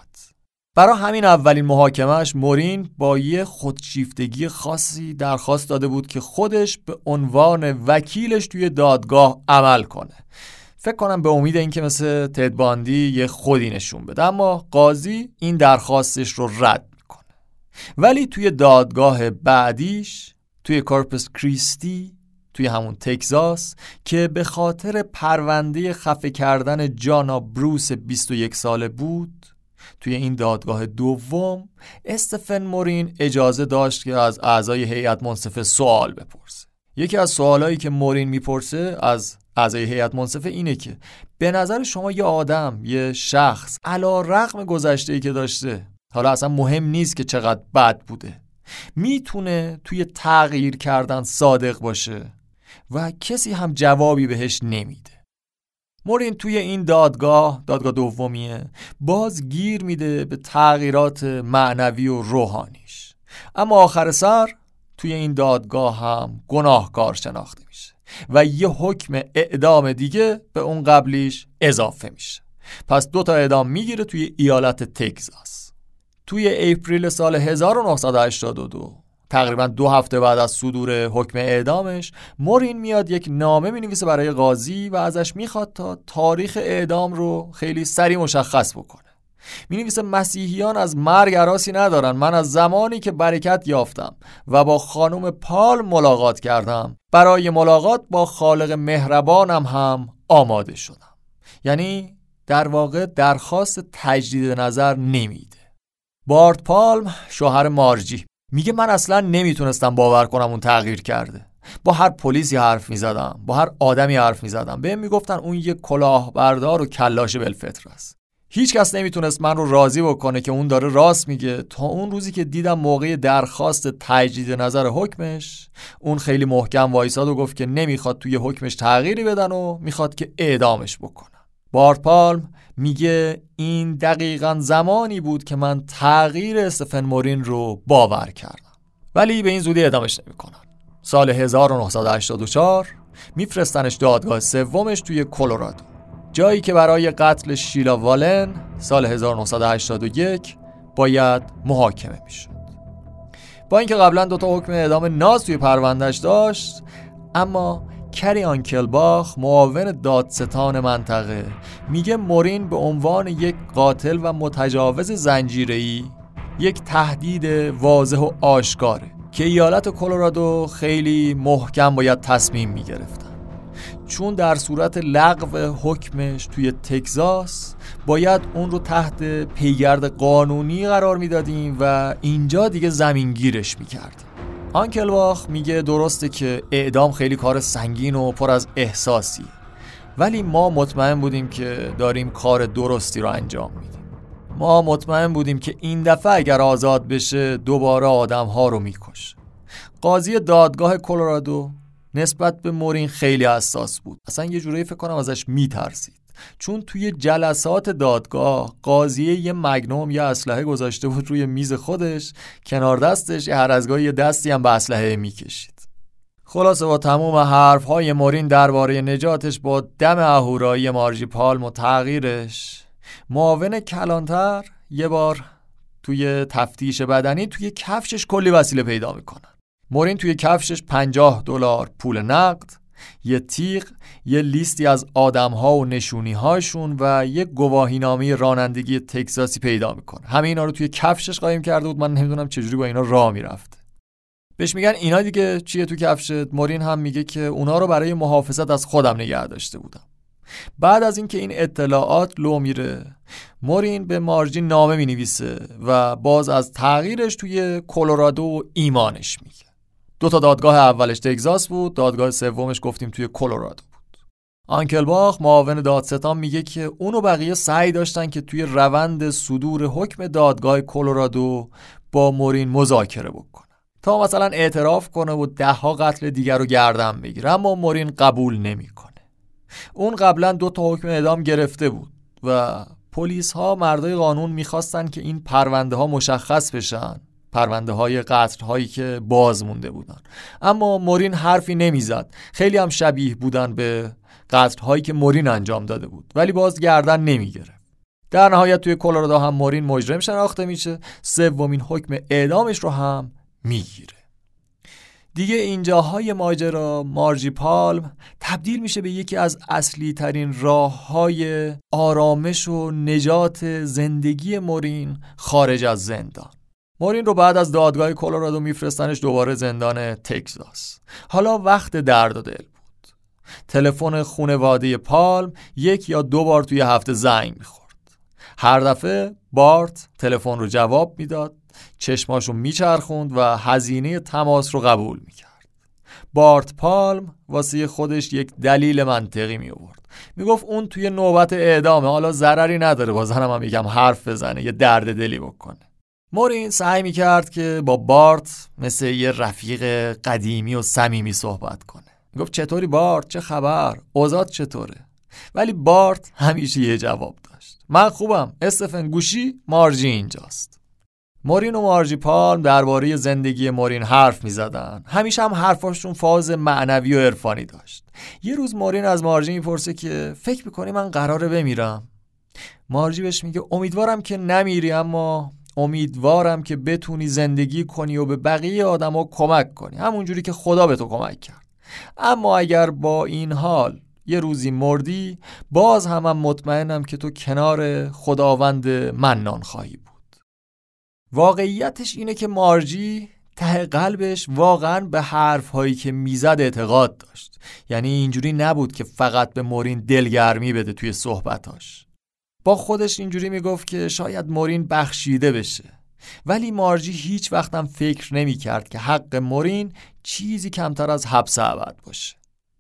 برای همین اولین محاکمهش مورین با یه خودشیفتگی خاصی درخواست داده بود که خودش به عنوان وکیلش توی دادگاه عمل کنه. فکر کنم به امید اینکه مثل تدباندی یه خودی نشون بده. اما قاضی این درخواستش رو رد می‌کنه. ولی توی دادگاه بعدیش توی کارپس کریستی توی همون تگزاس که به خاطر پرونده خفه کردن جانا بروس 21 ساله بود توی این دادگاه دوم استفن مورین اجازه داشت که از اعضای هیئت منصفه سوال بپرسه. یکی از سوالایی که مورین می‌پرسه از اعضای هیئت منصفه اینه که به نظر شما یه آدم یه شخص علا رقم گذشته ای که داشته حالا اصلا مهم نیست که چقدر بد بوده. می‌تونه توی تغییر کردن صادق باشه و کسی هم جوابی بهش نمیده. مورین توی این دادگاه دادگاه دومیه باز گیر میده به تغییرات معنوی و روحانیش. اما آخر سر توی این دادگاه هم گناهکار شناخته میشه. و یه حکم اعدام دیگه به اون قبلیش اضافه میشه. پس دو تا اعدام می‌گیره توی ایالت تگزاس. توی اپریل سال 1982 تقریبا دو هفته بعد از صدور حکم اعدامش مورین میاد یک نامه می‌نویسه برای قاضی و ازش می‌خواد تا تاریخ اعدام رو خیلی سریع مشخص بکنه. می نویسه مسیحیان از مرگ عراسی ندارن. من از زمانی که برکت یافتم و با خانم پال ملاقات کردم. برای ملاقات با خالق مهربانم هم آماده شدم. یعنی در واقع درخواست تجدید نظر نمیده. بارت پالم شوهر مارجی میگه من اصلا نمی‌تونستم باور کنم اون تغییر کرده. با هر پلیسی حرف می‌زدم با هر آدمی حرف می‌زدم. بهم می‌گفتن اون یه کلاهبردار و کلاش بلفطر است. هیچ کس نمی‌تونست من رو راضی بکنه که اون داره راست میگه. تا اون روزی که دیدم موقع درخواست تجدید نظر حکمش اون خیلی محکم وایساد و گفت که نمی‌خواد توی حکمش تغییری بدن و می‌خواد که اعدامش بکنن. بارت پالم میگه این دقیقا زمانی بود که من تغییر استفن مورین رو باور کردم. ولی به این زودی اعدامش نمی‌کنن. سال 1984 میفرستنش دادگاه سومش توی کلرادو. جایی که برای قتل شیلا والن سال 1981 باید محاکمه می‌شد. با اینکه قبلا دوتا حکم اعدام ناز توی پروندهش داشت اما کری آنکلباخ معاون دادستان منطقه میگه مورین به عنوان یک قاتل و متجاوز زنجیره‌ای یک تهدید واضح و آشکاره که ایالت کلرادو خیلی محکم باید تصمیم می‌گرفتن چون در صورت لغو حکمش توی تگزاس باید اون رو تحت پیگرد قانونی قرار می‌دادیم و اینجا دیگه زمینگیرش می‌کردیم. آنکلواخ میگه درسته که اعدام خیلی کار سنگین و پر از احساسی ولی ما مطمئن بودیم که داریم کار درستی رو انجام میدیم. ما مطمئن بودیم که این دفعه اگر آزاد بشه دوباره آدم ها رو می‌کشه. قاضی دادگاه کلرادو نسبت به مورین خیلی حساس بود. اصلا یه جورایی فکر کنم ازش میترسید. چون توی جلسات دادگاه قاضیه یه مگنوم یا اسلحه گذاشته بود روی میز خودش کنار دستش یه هر از یه دستی هم به اسلحه می‌کشید. خلاصه با تموم حرف های مورین درباره نجاتش با دم اهورایی مارجی پالم و تغییرش معاون کلانتر یه بار توی تفتیش بدنی توی کفشش کلی وسیله پیدا می‌کنن. مورین توی کفشش 50 دلار پول نقد یه تیغ یه لیستی از آدم ها و نشونی هاشون و یه گواهینامه رانندگی تکساسی پیدا می‌کنه. همه اینا رو توی کفشش قایم کرده بود. من نمی‌دونم چجوری با اینا راه می‌رفته بهش میگن اینا دیگه. چیه تو کفشت؟ مورین هم میگه که اونا رو برای محافظت از خودم نگه داشته بودم. بعد از اینکه این اطلاعات لو میره مورین به مارجین نامه می‌نویسه و باز از تغییرش توی کلرادو ایمانش میگه. دو تا دادگاه اولش تگزاس بود دادگاه سومش گفتیم توی کلرادو بود. آنکلباخ معاون دادستان میگه که اون و بقیه سعی داشتن که توی روند صدور حکم دادگاه کلرادو با مورین مذاکره بکنه تا مثلا اعتراف کنه و دهها قتل دیگر رو گردن بگیره اما مورین قبول نمی‌کنه. اون قبلا دو تا حکم اعدام گرفته بود و پلیس ها مردای قانون می‌خواستن که این پرونده ها مشخص بشن. پرونده های قتل هایی که باز مونده بودن. اما مورین حرفی نمی‌زد. خیلی هم شبیه بودن به قتل هایی که مورین انجام داده بود ولی باز گردن نمی‌گیره در نهایت توی کلرادو هم مورین مجرم شناخته میشه. سومین حکم اعدامش رو هم می‌گیره. دیگه اینجاهای ماجرا مارجی پالم تبدیل میشه به یکی از اصلی ترین راه های آرامش و نجات زندگی مورین خارج از زندان. مورین رو بعد از دادگاه کلرادو میفرستنش دوباره زندان تکزاس حالا وقت درد و دل بود. تلفن خونواده پالم یک یا دو بار توی هفته زنگ می‌خورد. هر دفعه بارت تلفن رو جواب می‌داد چشماشو میچرخوند و هزینه تماس رو قبول می‌کرد. بارت پالم واسه خودش یک دلیل منطقی می آورد می‌گفت اون توی نوبت اعدامه حالا ضرری نداره با زنم هم یکم حرف بزنه یه درد دلی بکنه. مورین سعی می کرد که با بارت مثل یه رفیق قدیمی و صمیمی صحبت کنه. گفت چطوری بارت؟ چه خبر؟ اوزاد چطوره؟ ولی بارت همیشه یه جواب داشت. من خوبم. استفن گوشی مارجی اینجاست. مورین و مارجی پالم درباره زندگی مورین حرف می زدن. همیشه هم حرفاشون فاز معنوی و عرفانی داشت. یه روز مورین از مارجی می‌پرسه که فکر می‌کنی من قراره بمیرم؟ مارجی بهش میگه امیدوارم که نمیری اما امیدوارم که بتونی زندگی کنی و به بقیه آدما کمک کنی. همونجوری که خدا به تو کمک کرد. اما اگر با این حال یه روزی مردی باز هم, مطمئنم که تو کنار خداوند منان خواهی بود. واقعیتش اینه که مارجی ته قلبش واقعا به حرف هایی که می‌زد اعتقاد داشت. یعنی اینجوری نبود که فقط به مورین دلگرمی بده توی صحبتاش. با خودش اینجوری می‌گفت که شاید مورین بخشیده بشه. ولی مارجی هیچ وقتم فکر نمی کرد که حق مورین چیزی کمتر از حبس ابد باشه.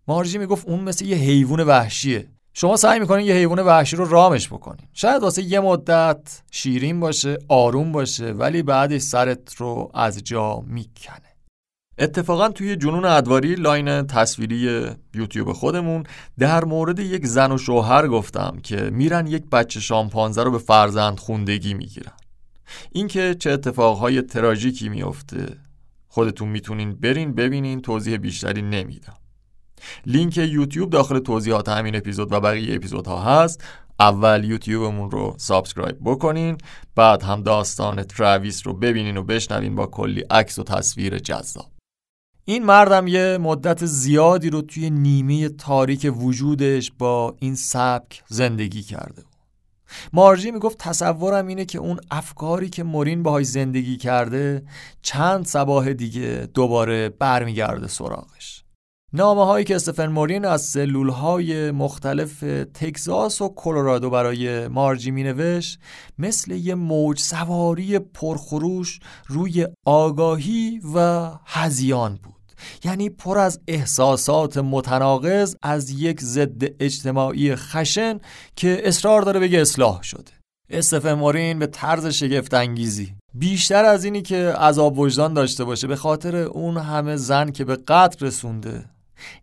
مارجی می‌گفت اون مثل یه حیوان وحشیه. شما سعی می‌کنین یه حیوان وحشی رو رامش بکنین. شاید واسه یه مدت شیرین باشه آروم باشه ولی بعدش سرت رو از جا می‌کنه. اتفاقا توی جنون ادواری لاین تصویری یوتیوب خودمون در مورد یک زن و شوهر گفتم که میرن یک بچه شامپانزه رو به فرزند خوندگی می‌گیرن. اینکه چه اتفاقهای تراژیکی میفته. خودتون می‌تونین برین ببینین توضیح بیشتری نمیدم. لینک یوتیوب داخل توضیحات همین اپیزود و بقیه اپیزودها هست. اول یوتیوبمون رو subscribe بکنین بعد هم داستان تراویس رو ببینین و بشنوین با کلی عکس و تصویر جذاب. این مرد هم یه مدت زیادی رو توی نیمه تاریک وجودش با این سبک زندگی کرده مارجی می‌گفت تصورم اینه که اون افکاری که مورین باهاش زندگی کرده چند سباه دیگه دوباره برمیگرده سراغش. نامه هایی که استفن مورین از سلول های مختلف تگزاس و کلرادو برای مارجی می نوشت مثل یه موج سواری پرخروش روی آگاهی و هزیان بود. یعنی پر از احساسات متناقض از یک ضد اجتماعی خشن که اصرار داره بگه اصلاح شده. استفن مورین به طرز شگفت انگیزی بیشتر از اینی که عذاب وجدان داشته باشه به خاطر اون همه زن که به قتل رسونده.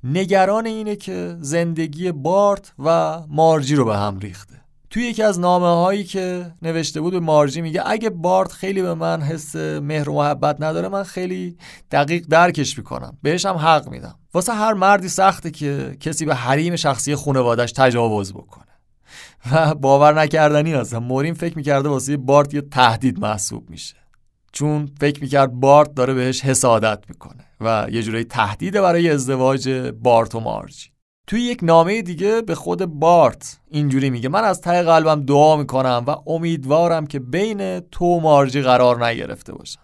نگران اینه که زندگی بارت و مارجی رو به هم ریخته. توی یکی از نامه هایی که نوشته بود به مارجی میگه اگه بارت خیلی به من حس مهر و محبت نداره من خیلی دقیق درکش می‌کنم. بهش هم حق میدم. واسه هر مردی سخته که کسی به حریم شخصی خانوادش تجاوز بکنه. و باور نکردنی هستم مورین فکر می‌کرده واسه بارت یه تهدید محسوب میشه. چون فکر می‌کرد بارت داره بهش حسادت می‌کنه و یه جورایی تهدیده برای ازدواج بارت و مارجی. توی یک نامه دیگه به خود بارت اینجوری میگه من از ته قلبم دعا می‌کنم و امیدوارم که بین تو و مارجی قرار نگرفته باشم.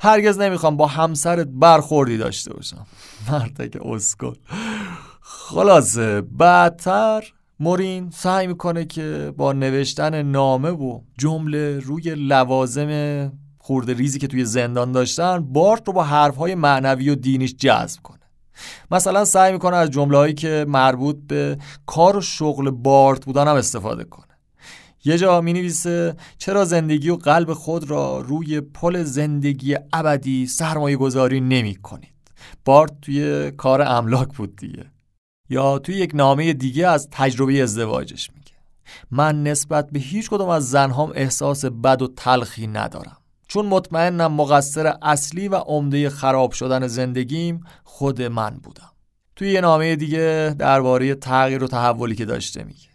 هرگز نمی‌خوام با همسرت برخوردی داشته باشم. مردک اسکل. خلاصه بعدتر مورین سعی می‌کنه که با نوشتن نامه و جمله روی لوازم خورده ریزی که توی زندان داشتن بارت رو با حرفهای معنوی و دینیش جذب کنه. مثلا سعی می‌کنه از جمله هایی که مربوط به کار و شغل بارت بودن هم استفاده کنه. یه جا می نویسه چرا زندگی و قلب خود را روی پل زندگی ابدی سرمایه گذاری نمی کنید بارت توی کار املاک بود دیگه. یا توی یک نامه دیگه از تجربه ازدواجش میگه. من نسبت به هیچ کدوم از زنهام احساس بد و تلخی ندارم. چون مطمئنم مقصر اصلی و عمده خراب شدن زندگیم خود من بودم. توی یه نامه دیگه درباره تغییر و تحولی که داشته میگه.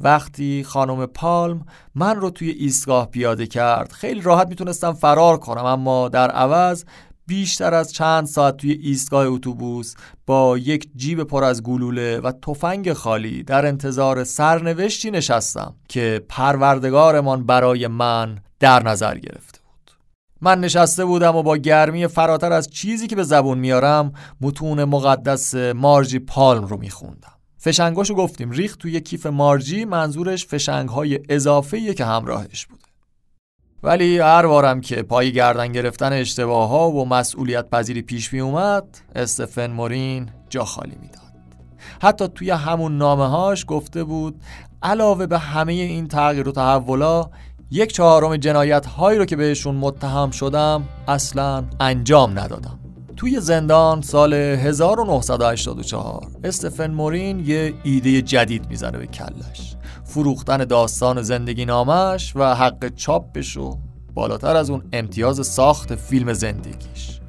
وقتی خانم پالم من رو توی ایستگاه پیاده کرد خیلی راحت می‌تونستم فرار کنم اما در عوض بیشتر از چند ساعت توی ایستگاه اتوبوس با یک جیب پر از گلوله و تفنگ خالی در انتظار سرنوشتی نشستم که پروردگارمان برای من در نظر گرفته من نشسته بودم و با گرمی فراتر از چیزی که به زبون میارم متون مقدس مارجی پالم رو میخوندم. فشنگاشو گفتیم ریخت توی کیف مارجی منظورش فشنگهای اضافه که همراهش بوده. ولی هر بارم که پای گردن گرفتن اشتباه ها و مسئولیت پذیری پیش می اومد استفن مورین جا خالی می‌داد. حتی توی همون نامه هاش گفته بود علاوه به همه این تغییر و تحولا یک چهارم جنایت هایی رو که بهشون متهم شدم اصلا انجام ندادم. توی زندان سال 1984 استفن مورین یه ایده جدید می‌زنه به کلش. فروختن داستان زندگی نامش و حق چاپش و بالاتر از اون امتیاز ساخت فیلم زندگیش.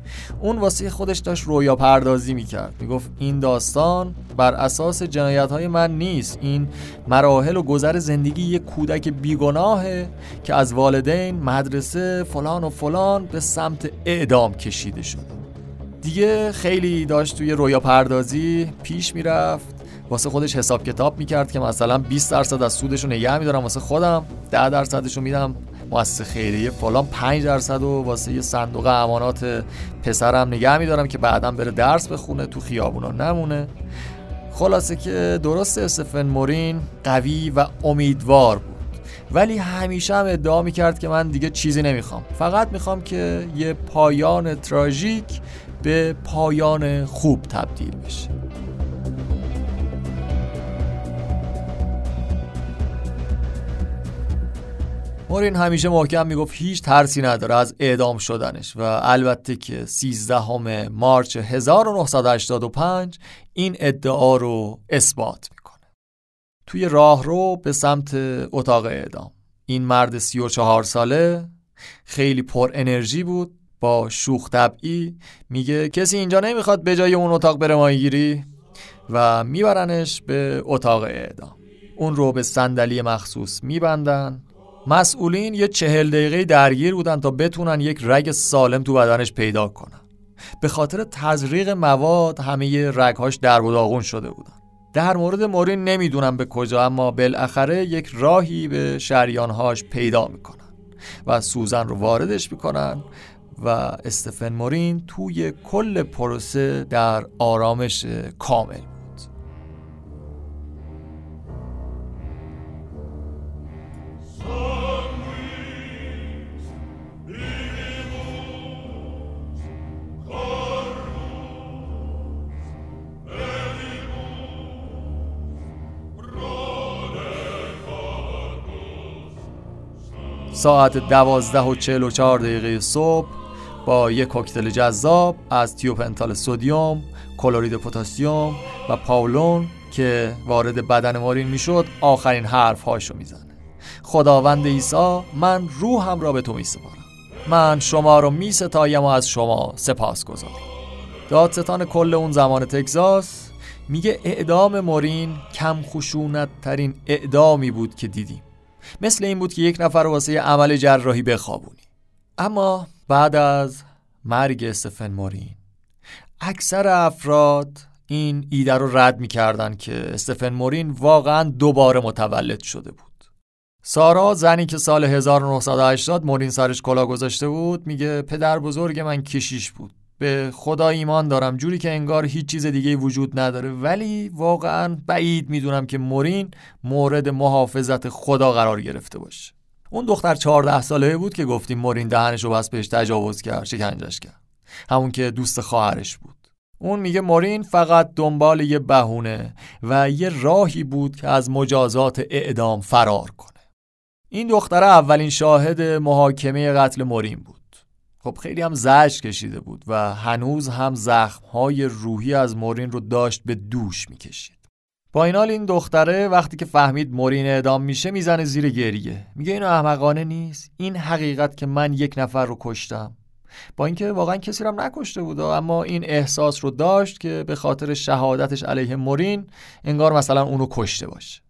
اون واسه خودش داشت رویا پردازی می‌کرد. می‌گفت این داستان بر اساس جنایت های من نیست. این مراحل و گذر زندگی یک کودک بیگناهه که از والدین مدرسه فلان و فلان به سمت اعدام کشیده شده دیگه خیلی داشت توی رویا پردازی پیش می‌رفت. واسه خودش حساب کتاب می‌کرد که مثلا 20 درصد از سودش رو نگه میدارم واسه خودم 10 درصدش رو میدم مؤسسه خیریه فلان 5 درصد و واسه یه صندوق امانات پسرم نگه میدارم که بعدا بره درس بخونه تو خیابونا. نمونه. خلاصه که درست استفن مورین قوی و امیدوار بود. ولی همیشه هم ادعا می‌کرد که من دیگه چیزی نمی‌خوام. فقط می‌خوام که یه پایان تراژیک به پایان خوب تبدیل بشه. مورین همیشه محکم می‌گفت هیچ ترسی نداره از اعدام شدنش و البته که 13 مارچ 1985 این ادعا رو اثبات می‌کنه. توی راه رو به سمت اتاق اعدام. این مرد 34 ساله خیلی پر انرژی بود با شوخ طبعی. میگه کسی اینجا نمی‌خواد به جای اون اتاق بره ماهیگیری و میبرنش به اتاق اعدام. اون رو به صندلی مخصوص میبندن. مسئولین یه چهل دقیقه درگیر بودن تا بتونن یک رگ سالم تو بدنش پیدا کنن. به خاطر تزریق مواد همه رگهاش در و داغون شده بودن. در مورد مورین نمی‌دونم به کجا اما بالاخره یک راهی به شریانهاش پیدا می‌کنن و سوزن رو واردش می‌کنن و استفن مورین توی کل پروسه در آرامش کامل ساعت دوازده و چهل و چهار دقیقه صبح با یک کوکتل جذاب از تیوپنتال سودیوم، کلورید پتاسیم و پاولون که وارد بدن مارین می‌شد آخرین حرف هاشو می‌زنه. خداوند عیسی من روحم را به تو میسپارم. من شما رو میستایم و از شما سپاس گذارم. دادستان کل اون زمان تگزاس میگه اعدام مورین کم خشونت ترین اعدامی بود که دیدیم. مثل این بود که یک نفر واسه عمل جراحی بخوابونی. اما بعد از مرگ استفن مورین اکثر افراد این ایده رو رد می‌کردن که استفن مورین واقعا دوباره متولد شده بود. سارا زنی که سال 1980 مورین سرش کلا گذاشته بود میگه پدر بزرگ من کشیش بود. به خدا ایمان دارم. جوری که انگار هیچ چیز دیگه وجود نداره. ولی واقعا بعید می‌دونم که مورین مورد محافظت خدا قرار گرفته باشه. اون دختر 14 ساله بود که گفتیم مورین دهنش رو بس بهش تجاوز کرد شکنجش کرد. همون که دوست خواهرش بود. اون میگه مورین فقط دنبال یه بهونه و یه راهی بود که از مجازات اعدام فرار کنه. این دختره اولین شاهد محاکمه قتل مورین بود. خب خیلی هم زجر کشیده بود و هنوز هم زخمهای روحی از مورین رو داشت به دوش می‌کشید. با این حال این دختره وقتی که فهمید مورین اعدام میشه می‌زنه زیر گریه. میگه اینو احمقانه نیست. این حقیقت که من یک نفر رو کشتم. با اینکه واقعا کسی رو نکشته بود اما این احساس رو داشت که به خاطر شهادتش علیه مورین انگار مثلا اونو کشته باشه.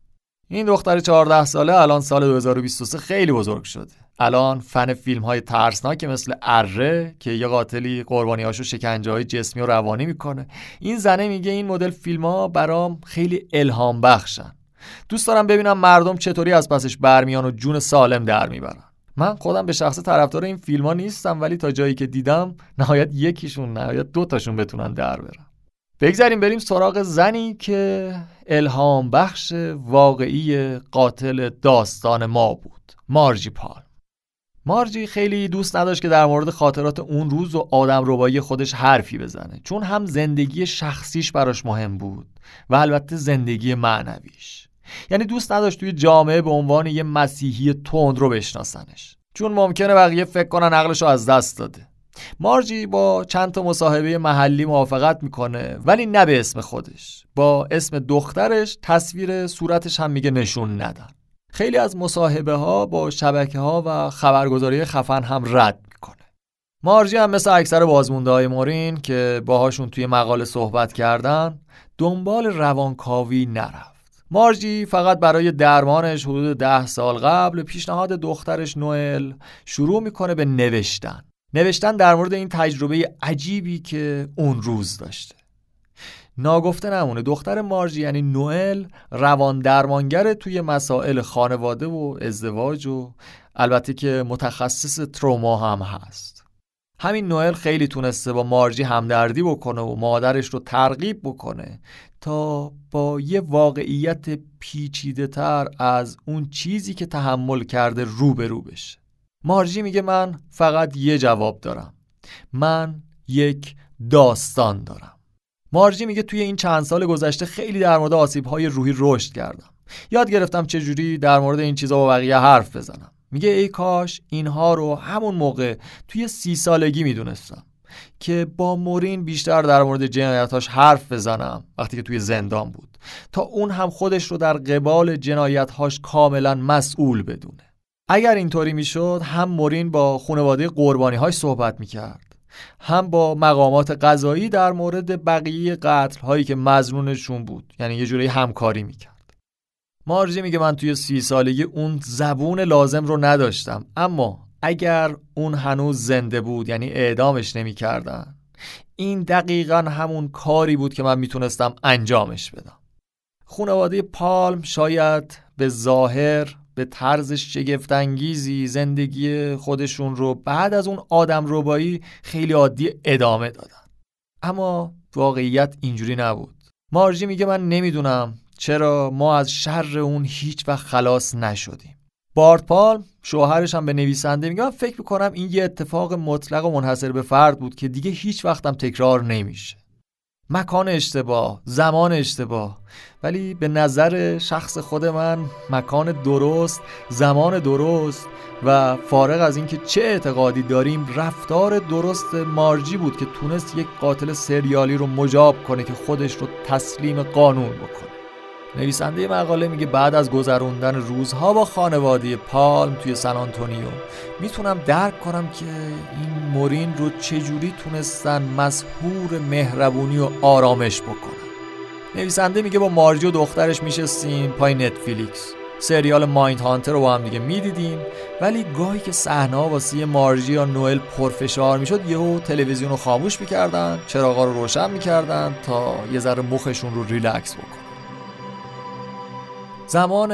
این دختر 14 ساله الان سال 2023 خیلی بزرگ شده. الان فن فیلم های ترسناک مثل اره که یه قاتلی قربانی هاشو شکنجه های جسمی و روانی می‌کنه. این زنه میگه این مدل فیلم ها برام خیلی الهام بخشن دوست دارم ببینم مردم چطوری از پسش برمیان و جون سالم در می‌برن. من خودم به شخص طرفدار این فیلم ها نیستم ولی تا جایی که دیدم نهایت یکیشون نهایت دوتاشون بتونن در برن. بگذاریم بریم سراغ زنی که الهام بخش واقعی قاتل داستان ما بود. مارجی پال. مارجی خیلی دوست نداشت که در مورد خاطرات اون روز و آدم ربایی خودش حرفی بزنه چون هم زندگی شخصیش براش مهم بود و البته زندگی معنویش. یعنی دوست نداشت توی جامعه به عنوان یه مسیحی تند رو بشناسنش. چون ممکنه بقیه فکر کنن عقلش رو از دست داده. مارجی با چند تا مصاحبه محلی موافقت می‌کنه ولی نه به اسم خودش. با اسم دخترش تصویر صورتش هم میگه نشون ندن خیلی از مصاحبه ها با شبکه ها و خبرگزاری خفن هم رد می‌کنه. مارجی هم مثل اکثر بازمونده های مورین که باهاشون توی مقاله صحبت کردن دنبال روانکاوی نرفت. مارجی فقط برای درمانش حدود ده سال قبل پیشنهاد دخترش نوئل شروع می‌کنه به نوشتن. نوشتن در مورد این تجربه عجیبی که اون روز داشته. ناگفته نمونه. دختر مارجی یعنی نوئل روان درمانگر توی مسائل خانواده و ازدواج و البته که متخصص تروما هم هست. همین نوئل خیلی تونسته با مارجی همدردی بکنه و مادرش رو ترغیب بکنه تا با یه واقعیت پیچیده تر از اون چیزی که تحمل کرده رو به رو بشه. مارجی میگه من فقط یه جواب دارم. من یک داستان دارم. مارجی میگه توی این چند سال گذشته خیلی در مورد آسیب های روحی رشد کردم. یاد گرفتم چجوری در مورد این چیزا با بقیه حرف بزنم. میگه ای کاش اینها رو همون موقع توی سی سالگی می‌دونستم که با مورین بیشتر در مورد جنایتاش حرف بزنم وقتی که توی زندان بود. تا اون هم خودش رو در قبال جنایتهاش کاملا مسئول بدونه. اگر اینطوری می‌شد هم مورین با خانواده قربانیهاش صحبت می‌کرد. هم با مقامات قضایی در مورد بقیه قتل هایی که مزنونشون بود. یعنی یه جوری همکاری می‌کرد. مارجی میگه من توی سی سالگی اون زبون لازم رو نداشتم. اما اگر اون هنوز زنده بود یعنی اعدامش نمی‌کردن این دقیقا همون کاری بود که من می‌تونستم انجامش بدم. خانواده پالم شاید به ظاهر به طرز شگفتانگیزی زندگی خودشون رو بعد از اون آدم ربایی خیلی عادی ادامه دادن. اما واقعیت اینجوری نبود. مارجی میگه من نمی‌دونم چرا ما از شر اون هیچ و خلاص نشدیم. بارت پالم شوهرش هم به نویسنده میگه من فکر می‌کنم این یه اتفاق مطلق و منحصر به فرد بود که دیگه هیچ وقتم تکرار نمیشه. مکان اشتباه زمان اشتباه. ولی به نظر شخص خود من مکان درست زمان درست و فارغ از اینکه چه اعتقادی داریم رفتار درست مارجی بود که تونست یک قاتل سریالی رو مجاب کنه که خودش رو تسلیم قانون بکنه. نویسنده مقاله میگه بعد از گذروندن روزها با خانواده پالم توی سن آنتونیو می‌تونم درک کنم که این مورین رو چجوری تونستن مسهور مهربونی و آرامش بکنن. نویسنده میگه با مارجی و دخترش میشستیم پای نتفلیکس. سریال مایند هانتر رو با هم دیگه می‌دیدیم ولی گاهی که صحنه واسه مارجی یا نوئل پرفشار می‌شد یهو تلویزیون رو خاموش می‌کردن چراغا رو روشن می‌کردن تا یه ذره مخشون رو ریلکس بکنن زمان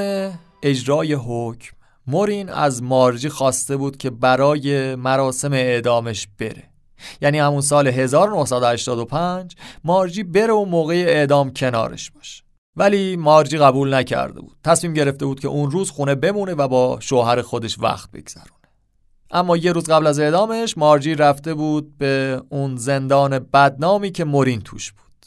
اجرای حکم. مورین از مارجی خواسته بود که برای مراسم اعدامش بره. یعنی همون سال 1985 مارجی بره و موقع اعدام کنارش باشه. ولی مارجی قبول نکرده بود. تصمیم گرفته بود که اون روز خونه بمونه و با شوهر خودش وقت بگذرونه. اما یه روز قبل از اعدامش مارجی رفته بود به اون زندان بدنامی که مورین توش بود.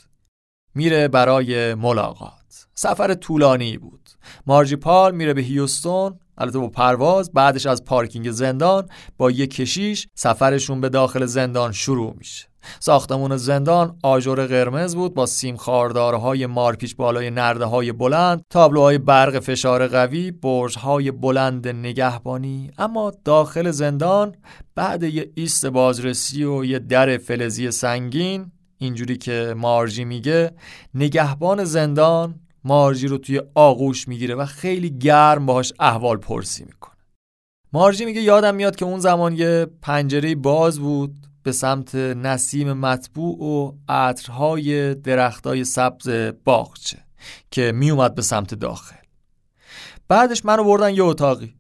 میره برای ملاقات. سفر طولانی بود. مارجی پال میره به هیوستون البته با پرواز بعدش از پارکینگ زندان با یه کشیش سفرشون به داخل زندان شروع میشه. ساختمون زندان آجر قرمز بود با سیم خاردارهای مارپیچ بالای نرده های بلند تابلوهای برق فشار قوی برجهای بلند نگهبانی اما داخل زندان بعد یه ایست بازرسی و یه در فلزی سنگین اینجوری که مارجی میگه نگهبان زندان مارجی رو توی آغوش می‌گیره و خیلی گرم باهاش احوال پرسی می‌کنه. مارجی میگه یادم میاد که اون زمان یه پنجره باز بود به سمت نسیم مطبوع و عطرهای درختای سبز باغچه که میومد به سمت داخل. بعدش منو بردن یه اتاقی.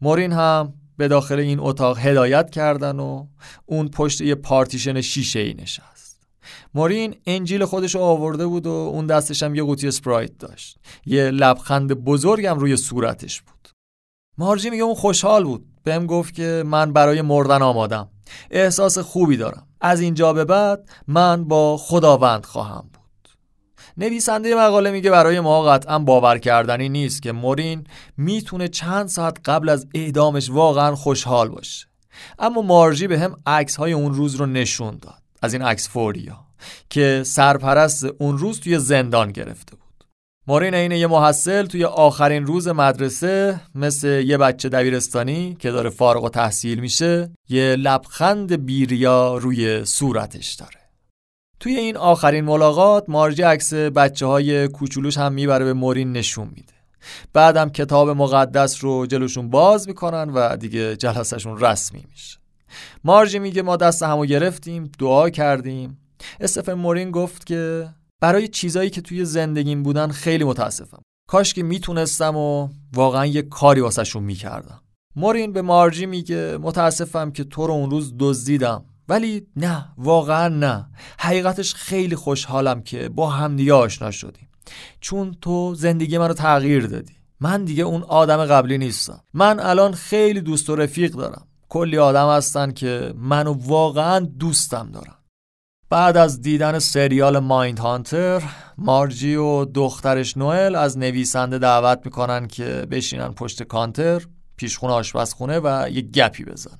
مورین هم به داخل این اتاق هدایت کردن و اون پشت یه پارتیشن شیشه ای نشست. مارین انجیل خودش آورده بود و اون دستش هم یه قوطی اسپرایت داشت. یه لبخند بزرگم روی صورتش بود. مارجی میگه اون خوشحال بود. بهم گفت که من برای مردن آمادم. احساس خوبی دارم. از اینجا به بعد من با خداوند خواهم بود. نویسنده مقاله میگه برای ما قطعا باور کردنی نیست که مورین می‌تونه چند ساعت قبل از اعدامش واقعا خوشحال باشه. اما مارجی به هم عکس های اون روز رو نشون داد. از این عکس فوریا که سرپرست اون روز توی زندان گرفته بود. مارین اینه یه محصل توی آخرین روز مدرسه مثل یه بچه دبیرستانی که داره فارغ و تحصیل میشه یه لبخند بیریا روی صورتش داره. توی این آخرین ملاقات مارجی عکس بچه های کوچولوش هم می‌بره به مورین نشون میده. بعدم کتاب مقدس رو جلوشون باز می‌کنن و دیگه جلسهشون رسمی میشه. مارجی میگه ما دست همو گرفتیم دعا کردیم. استفن مورین گفت که برای چیزایی که توی زندگیم بودن خیلی متاسفم. کاش که می‌تونستم و واقعا یه کاری واسهشون می‌کردم. مورین به مارجی میگه متاسفم که تو رو اون روز دزدیدم. ولی نه واقعا نه. حقیقتش خیلی خوشحالم که با همدیگه آشنا شدیم. چون تو زندگی منو تغییر دادی. من دیگه اون آدم قبلی نیستم. من الان خیلی دوست و رفیق دارم. کلی آدم هستن که منو واقعا دوستم دارن. بعد از دیدن سریال مایند هانتر مارجی و دخترش نوئل از نویسنده دعوت می‌کنن که بشینن پشت کانتر پیشخونه آشپزخونه و یه گپی بزنن.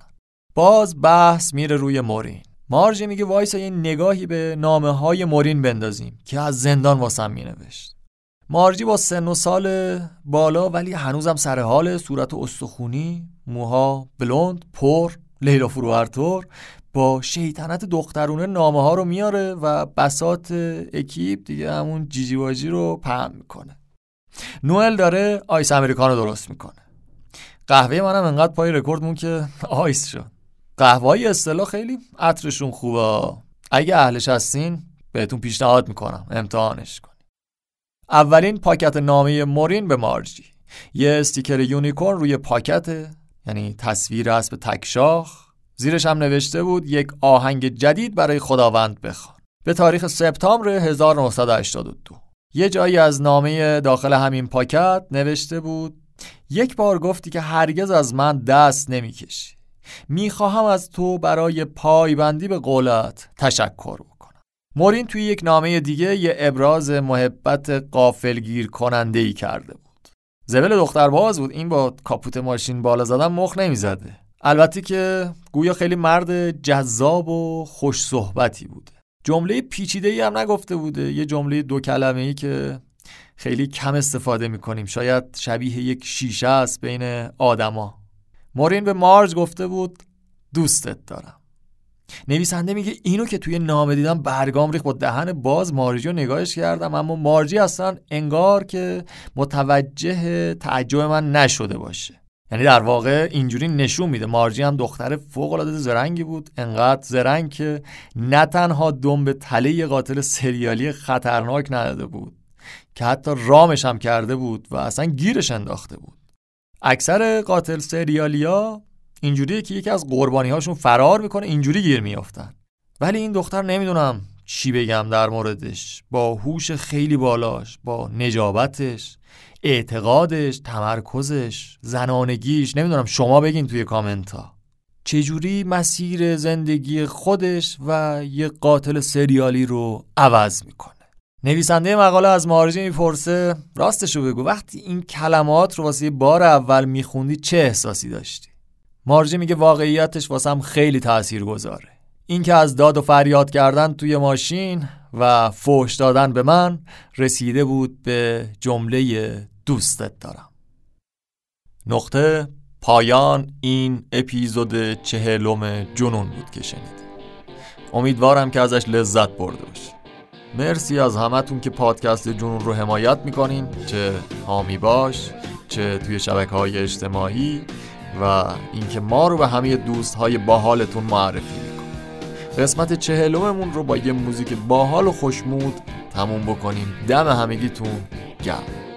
باز بحث میره روی مورین. مارجی میگه وایسا یه نگاهی به نامه های مورین بندازیم که از زندان واسم مینوشت. مارجی با سن و سال بالا ولی هنوزم سر حال صورت استخونی. موها بلوند پر. لیلا فروهرتور با شیطنت دخترونه نامه ها رو میاره و بسات اکیپ دیگه همون جیجی واجی رو پهم می‌کنه. نوئل داره آیس امریکانو درست می‌کنه. قهوه منم انقدر پای رکورد مون که آیس شد قهوه های اصطلاح خیلی عطرشون خوبه. اگه اهلش هستین بهتون پیشنهاد می‌کنم. امتحانش کن. اولین پاکت نامه مورین به مارجی یه sticker unicorn روی پاکت یعنی تصویر اسب تکشاخ. زیرش هم نوشته بود یک آهنگ جدید برای خداوند بخوان. به تاریخ سپتامبر 1982 یه جایی از نامه داخل همین پاکت نوشته بود یک بار گفتی که هرگز از من دست نمی‌کشی. می‌خواهم از تو برای پایبندی به قولت تشکر بکنم مورین توی یک نامه دیگه یه ابراز محبت قافلگیر کننده ای کرده بود. زبل دختر باز بود. این با کاپوت ماشین بالا زدن مخ نمی‌زده. البته که گویا خیلی مرد جذاب و خوش صحبتی بوده جمله پیچیده ای هم نگفته بوده. یه جمله دو کلمه ای که خیلی کم استفاده می‌کنیم. شاید شبیه یک شیشه است بین آدما. مورین به مارج گفته بود دوستت دارم. نویسنده میگه اینو که توی نامه دیدم برگام ریخت با دهن باز مارجی رو نگاهش کردم اما مارجی اصلا انگار که متوجه تعجب من نشده باشه. یعنی در واقع اینجوری نشون میده. مارجی هم دختر فوق العاده زرنگی بود انقدر زرنگ که نه تنها دم به تله قاتل سریالی خطرناک نداده بود که حتی رامش هم کرده بود و اصلا گیرش انداخته بود. اکثر قاتل سریالیا اینجوریه که یکی از قربانی هاشون فرار می‌کنه اینجوری گیر میافتن. ولی این دختر نمی‌دونم چی بگم در موردش. با هوش خیلی بالاش با نجابتش اعتقادش تمرکزش زنانگیش نمی‌دونم شما بگین توی کامنت ها چجوری مسیر زندگی خودش و یه قاتل سریالی رو عوض می‌کنه؟ نویسنده مقاله از مارجی می‌پرسه راستشو بگو وقتی این کلمات رو واسه بار اول میخوندی چه احساسی داشتی؟ مارجی میگه واقعیتش واسم خیلی تأثیر گذاره این از داد و فریاد کردن توی ماشین و فوش دادن به من رسیده بود به جمله دوستت دارم. نقطه پایان این اپیزود چهلم جنون بود که شنید امیدوارم که ازش لذت برده باشید مرسی از همتون که پادکست جنون رو حمایت می‌کنین. چه حامی باش چه توی شبکه های اجتماعی و اینکه ما رو به همه دوست های باحالتون معرفی می‌کنین قسمت چهلممون رو با یه موزیک باحال و خوشمود تموم بکنیم. دم همگیتون گرم.